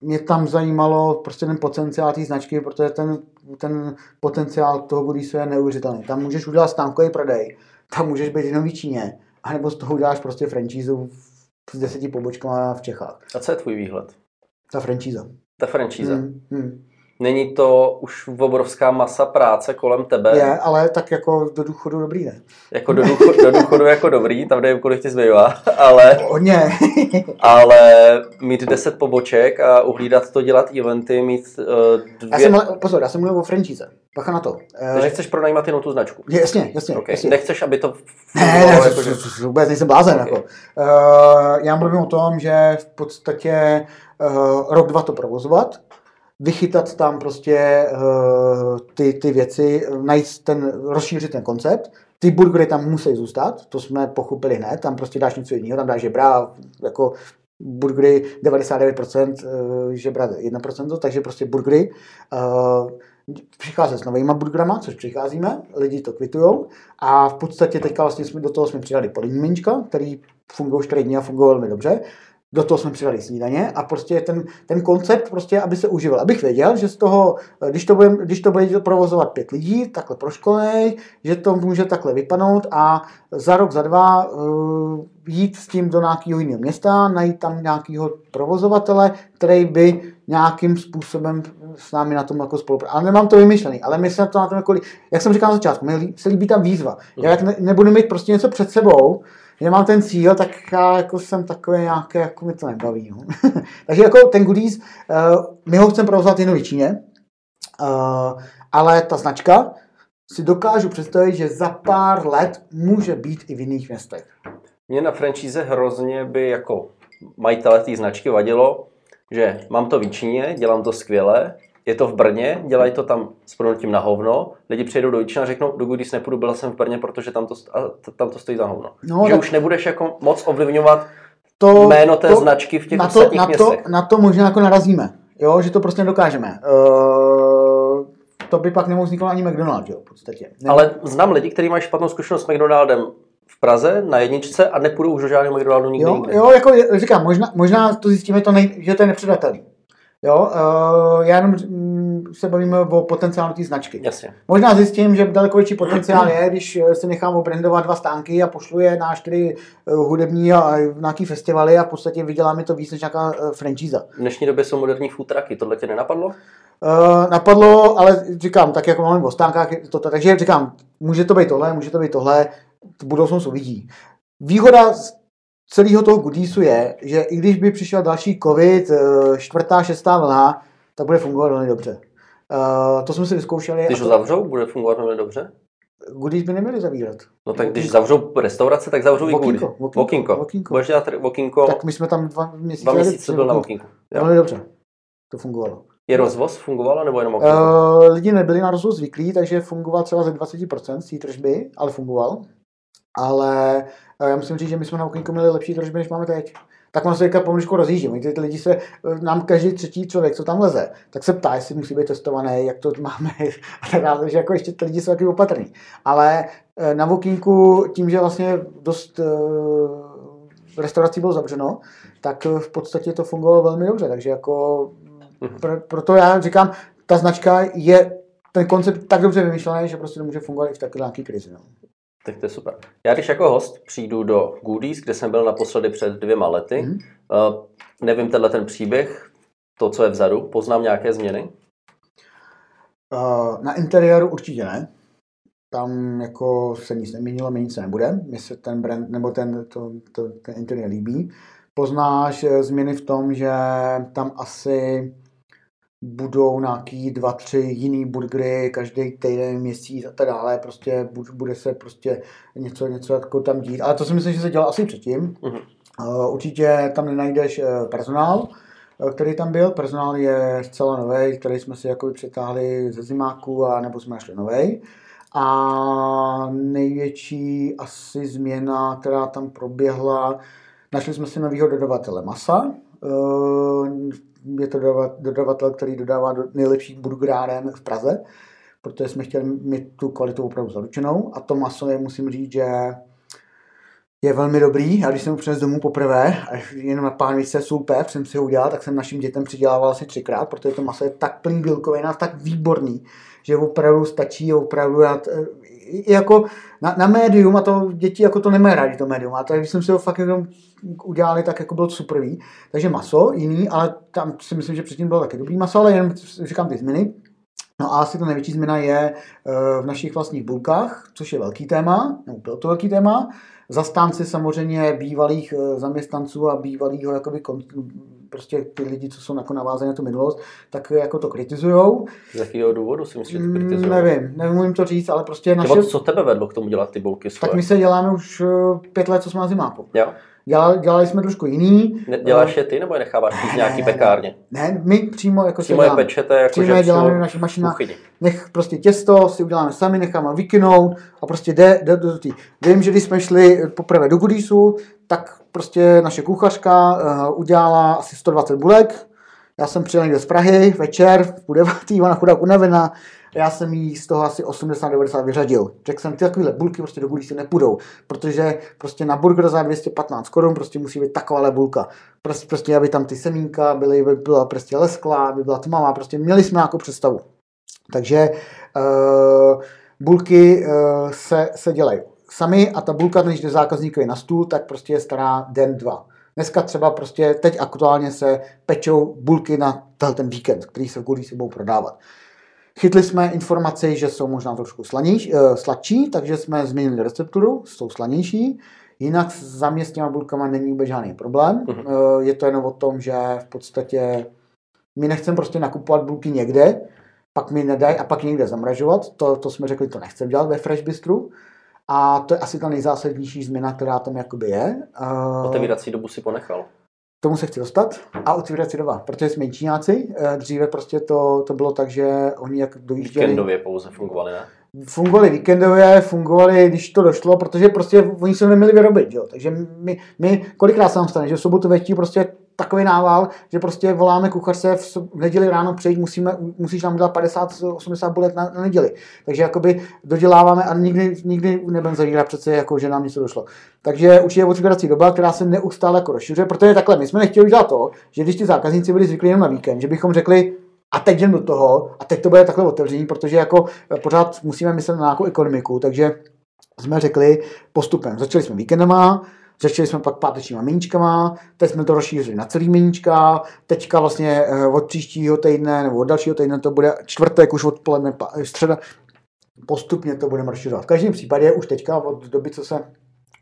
mě tam zajímalo prostě ten potenciál té značky, protože ten, ten potenciál toho Goodisu je neuvěřitelný. Tam můžeš udělat stánkový prodej, tam můžeš být jenom v Číně, anebo z toho uděláš prostě franchízu s deseti pobočkama v Čechách. A co je tvůj výhled? Ta franchíza. Ta franchíza. Hmm, hmm. Není to už obrovská masa práce kolem tebe? Je, ale tak jako do důchodu dobrý ne. Jako do důchodu, do důchodu jako dobrý, tam nevím, kolik ti zbývá, ale... Hodně. ale mít deset poboček a uhlídat to, dělat eventy, mít uh, dvě... Já jsem, pozor, já jsem mluvil o franchise. Pacha na to. Takže chceš pronajímat jenom tu značku? Jasně, jasně. Okay. jasně. Nechceš, aby to... Ne, ne, jako, že... vůbec nejsem blázen. Okay. Jako. Uh, já mluvím o tom, že v podstatě uh, rok, dva to provozovat, vychytat tam prostě uh, ty, ty věci, najít ten, rozšířit ten koncept. Ty burgery tam musí zůstat, to jsme pochopili hned, tam prostě dáš něco jiného, tam dáš žebra, jako burgery 99%, uh, žebra 1%, takže prostě burgery. Uh, přicházet s novýma burgerama, což přicházíme, lidi to kvitujou a v podstatě teďka vlastně jsme, do toho jsme přidali polení který fungují 4 dny a fungují velmi dobře do toho jsme přidali snídaně a prostě ten, ten koncept, prostě, aby se uživil. Abych věděl, že z toho, když to, bude, když to bude provozovat pět lidí, takhle proškolený, že to může takhle vypadnout a za rok, za dva uh, jít s tím do nějakého jiného města, najít tam nějakého provozovatele, který by nějakým způsobem s námi na tom jako spolupracoval. Ale nemám to vymyšlený, ale my se na to na tom jako, jak jsem říkal na začátku, mi se líbí ta výzva. Já jak ne, nebudu mít prostě něco před sebou, že mám ten cíl, tak já jako jsem takový nějaký, jako mi to nebaví. No. Takže jako ten goodies, uh, my ho chceme provozovat jenom v Číně, uh, ale ta značka si dokážu představit, že za pár let může být i v jiných městech. Mě na franchise hrozně by jako majitele té značky vadilo, že mám to v Číně, dělám to skvěle, je to v Brně, dělají to tam s pronutím na hovno, lidi přijedou do Jičína a řeknou, do když nepůjdu, byl jsem v Brně, protože tam to, tam to stojí za hovno. No, že tak... už nebudeš jako moc ovlivňovat to, jméno té to, značky v těch na to, na to, na to možná jako narazíme, jo, že to prostě dokážeme. Uh, to by pak nemohl vzniknout ani McDonald, jo, v podstatě. Ne? Ale znám lidi, kteří mají špatnou zkušenost s McDonaldem v Praze na jedničce a nepůjdou už do žádného McDonaldu nikdy. Jo, jo jako říkám, možná, možná to zjistíme, to nej, že to je nepředatelný. Jo, uh, já jenom mm, se bavíme o potenciálu té značky. Jasně. Možná zjistím, že daleko větší potenciál je, když eh, se nechám obrandovat dva stánky a pošlu je na čtyři eh, hudební a nějaký festivaly a v podstatě vydělá mi to víc než nějaká franchise. V dnešní době jsou moderní food trucky, tohle tě nenapadlo? Uh, napadlo, ale říkám, tak jako máme o stánkách, to, takže říkám, může to být tohle, může to být tohle, v budoucnu uvidí. Výhoda celého toho goodiesu je, že i když by přišel další covid, čtvrtá, šestá vlna, tak bude fungovat velmi dobře. Uh, to jsme si vyzkoušeli. Když ho zavřou, bude fungovat velmi dobře? Goodies by neměli zavírat. No tak když zavřou restaurace, tak zavřou i goodies. Vokinko. Vokinko. Budeš dělat Vokinko. Tak my jsme tam dva měsíce. Dva měsíce byl na Vokinku. Velmi dobře. To fungovalo. Je rozvoz fungovalo nebo jenom Uh, lidi nebyli na rozvoz zvyklí, takže fungoval třeba ze 20% z té tržby, ale fungoval. Ale já musím říct, že my jsme na Vokinku měli lepší tržby, než máme teď tak on se teďka pomaličku rozjíždí. Ty, ty lidi se, nám každý třetí člověk, co tam leze, tak se ptá, jestli musí být testovaný, jak to máme a tak dále, takže jako ještě ty lidi jsou taky opatrní. Ale eh, na Vokínku, tím, že vlastně dost uh, restaurací bylo zavřeno, tak v podstatě to fungovalo velmi dobře, takže jako mhm. pro, proto já říkám, ta značka je ten koncept tak dobře vymyšlený, že prostě to může fungovat i v takové nějaké krizi. No. Tak to je super. Já když jako host přijdu do Goodies, kde jsem byl naposledy před dvěma lety, mm. uh, nevím tenhle ten příběh, to, co je vzadu, poznám nějaké změny? Uh, na interiéru určitě ne. Tam jako se nic neměnilo, měnit se nebude. Mně se ten brand, nebo ten, to, to, ten interiér líbí. Poznáš eh, změny v tom, že tam asi budou nějaký dva, tři jiný burgery každý týden, měsíc a tak dále, prostě bude se prostě něco, něco jako tam dít, ale to si myslím, že se dělá asi předtím. Uh-huh. Určitě tam nenajdeš eh, personál, eh, který tam byl. Personál je zcela nový, který jsme si jako přetáhli ze zimáku a nebo jsme našli nový. A největší asi změna, která tam proběhla, našli jsme si nového dodavatele masa, je to dodavatel, který dodává do nejlepších burgeráren v Praze, protože jsme chtěli mít tu kvalitu opravdu zaručenou a to maso je, musím říct, že je velmi dobrý. A když jsem ho přinesl domů poprvé, a jenom na pánvice super, jsem si ho udělal, tak jsem našim dětem přidělával asi třikrát, protože to maso je tak plný bílkovin a tak výborný, že opravdu stačí opravdu dát, jako na, na médium a to děti jako to nemají rádi to médium, a takže jsem si ho fakt jako udělali tak, jako bylo superví. Takže maso jiný, ale tam si myslím, že předtím bylo taky dobrý maso, ale jen říkám ty změny. No a asi ta největší změna je v našich vlastních bulkách, což je velký téma, nebo bylo to velký téma. Zastánci samozřejmě bývalých zaměstnanců a bývalého jakoby prostě ty lidi, co jsou jako navázaní na tu minulost, tak jako to kritizujou. Z jakého důvodu si myslíš, že to kritizují? Mm, nevím, nevím to říct, ale prostě naše... co tebe vedlo k tomu dělat ty bulky svoje? Tak my se děláme už eh, pět let, co jsme na zimáku. Jo. Dělali, dělali jsme trošku jiný. Ne, děláš je ty nebo je necháváš v nějaký pekárně? Ne, my přímo jako přímo je pečete, jako přímo je děláme v našich mašinách. Nech prostě těsto si uděláme sami, necháme vykynout a prostě jde, jde do tý. Vím, že když jsme šli poprvé do Goodiesu, tak prostě naše kuchařka uh, udělala asi 120 bulek. Já jsem přijel někde z Prahy večer, v půl devátý, ona chudák unavená, já jsem jí z toho asi 80-90 vyřadil. Řekl jsem, ty takovéhle bulky prostě do bulí si nepůjdou, protože prostě na burger za 215 korun prostě musí být takováhle bulka. Prostě, prostě aby tam ty semínka byly, by byla prostě lesklá, aby byla tmavá, prostě měli jsme nějakou představu. Takže uh, bulky uh, se, se dělají sami a ta bulka, než jde zákazníkovi na stůl, tak prostě je stará den, dva. Dneska třeba prostě, teď aktuálně se pečou bulky na ten víkend, který se v Gulí budou prodávat. Chytli jsme informaci, že jsou možná trošku slanější, uh, sladší, takže jsme změnili recepturu, jsou slanější. Jinak s zaměstněma bulkama není vůbec žádný problém. Uh-huh. Uh, je to jenom o tom, že v podstatě my nechceme prostě nakupovat bulky někde, pak mi nedají a pak někde zamražovat. To, to jsme řekli, to nechceme dělat ve Fresh Bistru. A to je asi ta nejzásadnější změna, která tam jakoby je. Uh, Otevírací dobu si ponechal? Tomu se chci dostat. A otvírací doba, protože jsme Číňáci. Eh, dříve prostě to, to bylo tak, že oni jak dojížděli... Víkendově pouze fungovali, ne? Fungovali víkendově, fungovali, když to došlo, protože prostě oni se neměli vyrobit, jo. Takže my, my kolikrát se nám stane, že v sobotu večer prostě takový nával, že prostě voláme kuchařce v, v neděli ráno přejít, musíme, musíš nám udělat 50-80 bulet na, na, neděli. Takže jakoby doděláváme a nikdy, nikdy nebudeme zavírat přece, jako, že nám něco došlo. Takže určitě otvírací doba, která se neustále jako rozšiřuje, protože takhle my jsme nechtěli udělat to, že když ty zákazníci byli zvyklí jenom na víkend, že bychom řekli, a teď jdem do toho a teď to bude takhle otevření, protože jako pořád musíme myslet na nějakou ekonomiku, takže jsme řekli postupem. Začali jsme víkendama, Začali jsme pak pátečníma meníčkama, teď jsme to rozšířili na celý meníčka, teďka vlastně eh, od příštího týdne nebo od dalšího týdne to bude čtvrtek, už odpoledne, středa, postupně to budeme rozšiřovat. V každém případě už teďka od doby, co se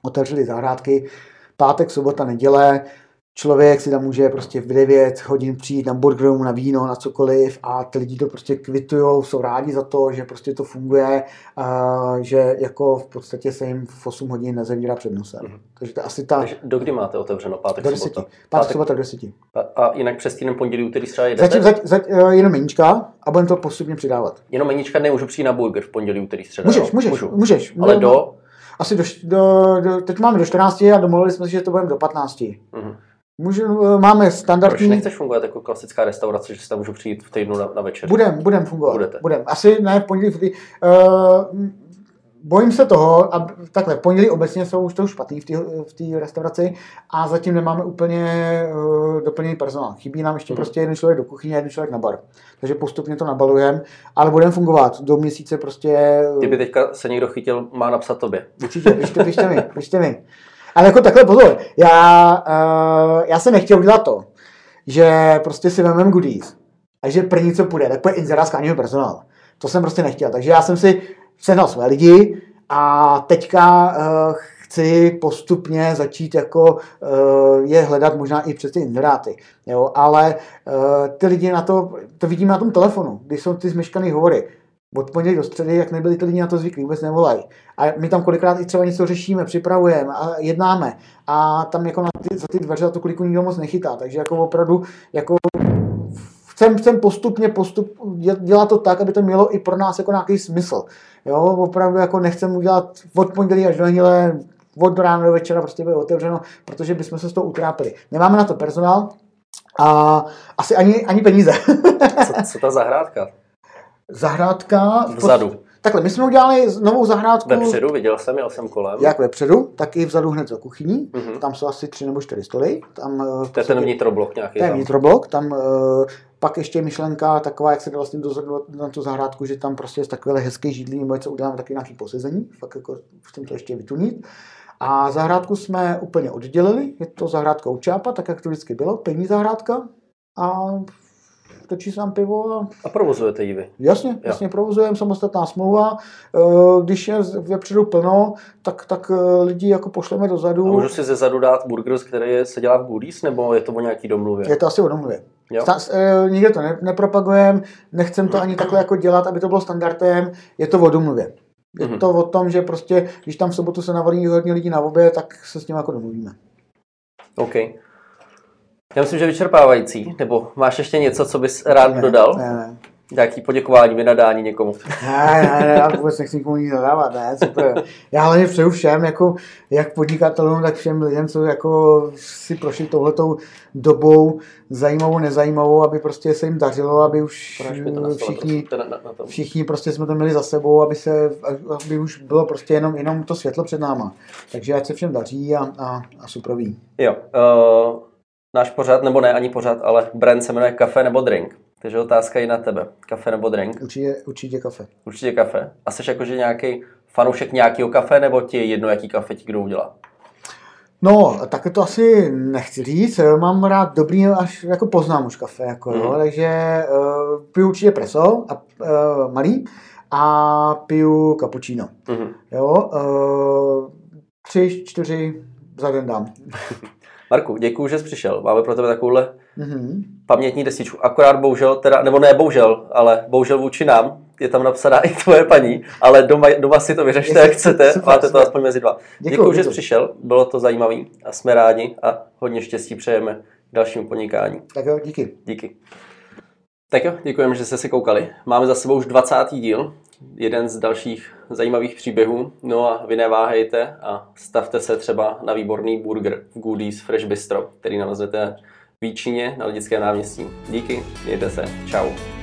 otevřely zahrádky, pátek, sobota, neděle, člověk si tam může prostě v 9 hodin přijít na burgeru, na víno, na cokoliv a ty lidi to prostě kvitují, jsou rádi za to, že prostě to funguje, a že jako v podstatě se jim v 8 hodin nezavírá před nosem. Mm-hmm. Takže to asi ta... Takže do kdy máte otevřeno? Pátek, do sobota? Pátek, pátek, sobota do deseti. A, a jinak přes týden pondělí, úterý, středa jedete? Zatím, za, za, uh, jenom meníčka a budeme to postupně přidávat. Jenom meníčka nemůžu přijít na burger v pondělí, úterý, středa. Můžeš, můžeš, Můžu. můžeš. Ale do? Asi do, do, do, teď máme do 14 a domluvili jsme si, že to budeme do 15. Mm-hmm. Můžu, eh, máme standardní... Proč nechceš fungovat jako klasická restaurace, že si tam můžu přijít v týdnu na, na večer? Budem, budem fungovat. Budete. Budem. Asi ne v pondělí. Uh, bojím se toho, a takhle, v pondělí obecně jsou už to špatný v té restauraci a zatím nemáme úplně uh, doplněný personál. Chybí nám ještě mm. prostě jeden člověk do kuchyně a jeden člověk na bar. Takže postupně to nabalujeme, ale budeme fungovat. Do měsíce prostě... Kdyby teďka se někdo chytil, má napsat tobě. Určitě, pište, pište mi, pište mi. Ale jako takhle pozor, já, uh, já jsem nechtěl udělat to, že prostě si vezmeme goodies a že první, co půjde, tak půjde inzerát skláního personál. To jsem prostě nechtěl, takže já jsem si sehnal své lidi a teďka uh, chci postupně začít jako uh, je hledat možná i přes ty inzeráty. Jo? Ale uh, ty lidi na to, to vidíme na tom telefonu, když jsou ty zmeškané hovory od pondělí do středy, jak nebyli ty lidi na to zvyklí, vůbec nevolají. A my tam kolikrát i třeba něco řešíme, připravujeme a jednáme. A tam jako na ty, za ty dveře za tu kliku nikdo moc nechytá. Takže jako opravdu jako chcem, chcem postupně postup, dělat to tak, aby to mělo i pro nás jako nějaký smysl. Jo, opravdu jako nechcem udělat od pondělí až do neděle, od rána do večera prostě bude otevřeno, protože bychom se s toho utrápili. Nemáme na to personál a asi ani, ani peníze. co, co ta zahrádka? Zahrádka... Vzadu. Takhle, my jsme udělali novou zahrádku. Vepředu, viděl jsem, jel jsem kolem. Jak vepředu, tak i vzadu hned za kuchyní. Mm-hmm. Tam jsou asi tři nebo čtyři stoly. Tam, eh, to je ten vnitroblok nějaký. To je vnitroblok, tam uh, pak ještě myšlenka taková, jak se dá vlastně dozorovat na tu zahrádku, že tam prostě je takový hezký židlí, nebo něco uděláme taky nějaký posezení, fakt jako chcem to ještě vytunit. A zahrádku jsme úplně oddělili, je to zahrádka u Čápa, tak jak to vždycky bylo, pevní zahrádka. A točí sám pivo. A, a provozujete ji vy? Jasně, jasně provozujeme, samostatná smlouva. Eh, když je vepředu plno, tak, tak eh, lidi jako pošleme dozadu. A můžu si ze zadu dát burger, který se dělá v Goodies, nebo je to o nějaký domluvě? Je to asi o domluvě. Jo. Sta, e, nikde to ne, nepropagujeme, nechcem to ani takhle jako dělat, aby to bylo standardem, je to o domluvě. Je mm-hmm. to o tom, že prostě, když tam v sobotu se navolí hodně lidí na obě, tak se s nimi jako domluvíme. OK. Já myslím, že vyčerpávající. Nebo máš ještě něco, co bys rád ne, dodal? Ne, ne. Nějaký poděkování, vynadání někomu. Ne, ne, ne, já vůbec nechci nikomu nic zadávat, ne, super. Já hlavně přeju všem, jako, jak podnikatelům, tak všem lidem, co jako si prošli touhletou dobou zajímavou, nezajímavou, aby prostě se jim dařilo, aby už všichni, všichni prostě jsme to měli za sebou, aby, se, aby už bylo prostě jenom, jenom to světlo před náma. Takže ať se všem daří a, a, a suproví. Jo, uh náš pořad, nebo ne ani pořad, ale brand se jmenuje Kafe nebo Drink. Takže otázka je na tebe. Kafe nebo drink? Určitě, určitě kafe. Určitě kafe. A jsi jakože nějaký fanoušek nějakého kafe, nebo ti je jedno, jaký kafe ti kdo udělá? No, tak to asi nechci říct. Mám rád dobrý, až jako poznám už kafe. Jako, mm. jo, mhm. takže uh, piju určitě preso, a, uh, malý, a piju cappuccino. Mm. Jo, uh, tři, čtyři za den dám. Marku, děkuji, že jsi přišel. Máme pro tebe takovouhle mm-hmm. pamětní desičku. Akorát bohužel, teda, nebo ne bohužel, ale bohužel vůči nám, je tam napsaná i tvoje paní, ale doma, doma si to vyřešte, jak chcete, super, máte to aspoň mezi dva. Děkuji, děkuji, že jsi přišel, bylo to zajímavé a jsme rádi a hodně štěstí přejeme dalšímu podnikání. Tak jo, díky. Díky. Tak jo, děkujeme, že jste si koukali. Máme za sebou už 20. díl jeden z dalších zajímavých příběhů. No a vy neváhejte a stavte se třeba na výborný burger v Goodies Fresh Bistro, který naleznete v Víčině na Lidickém náměstí. Díky, mějte se, čau.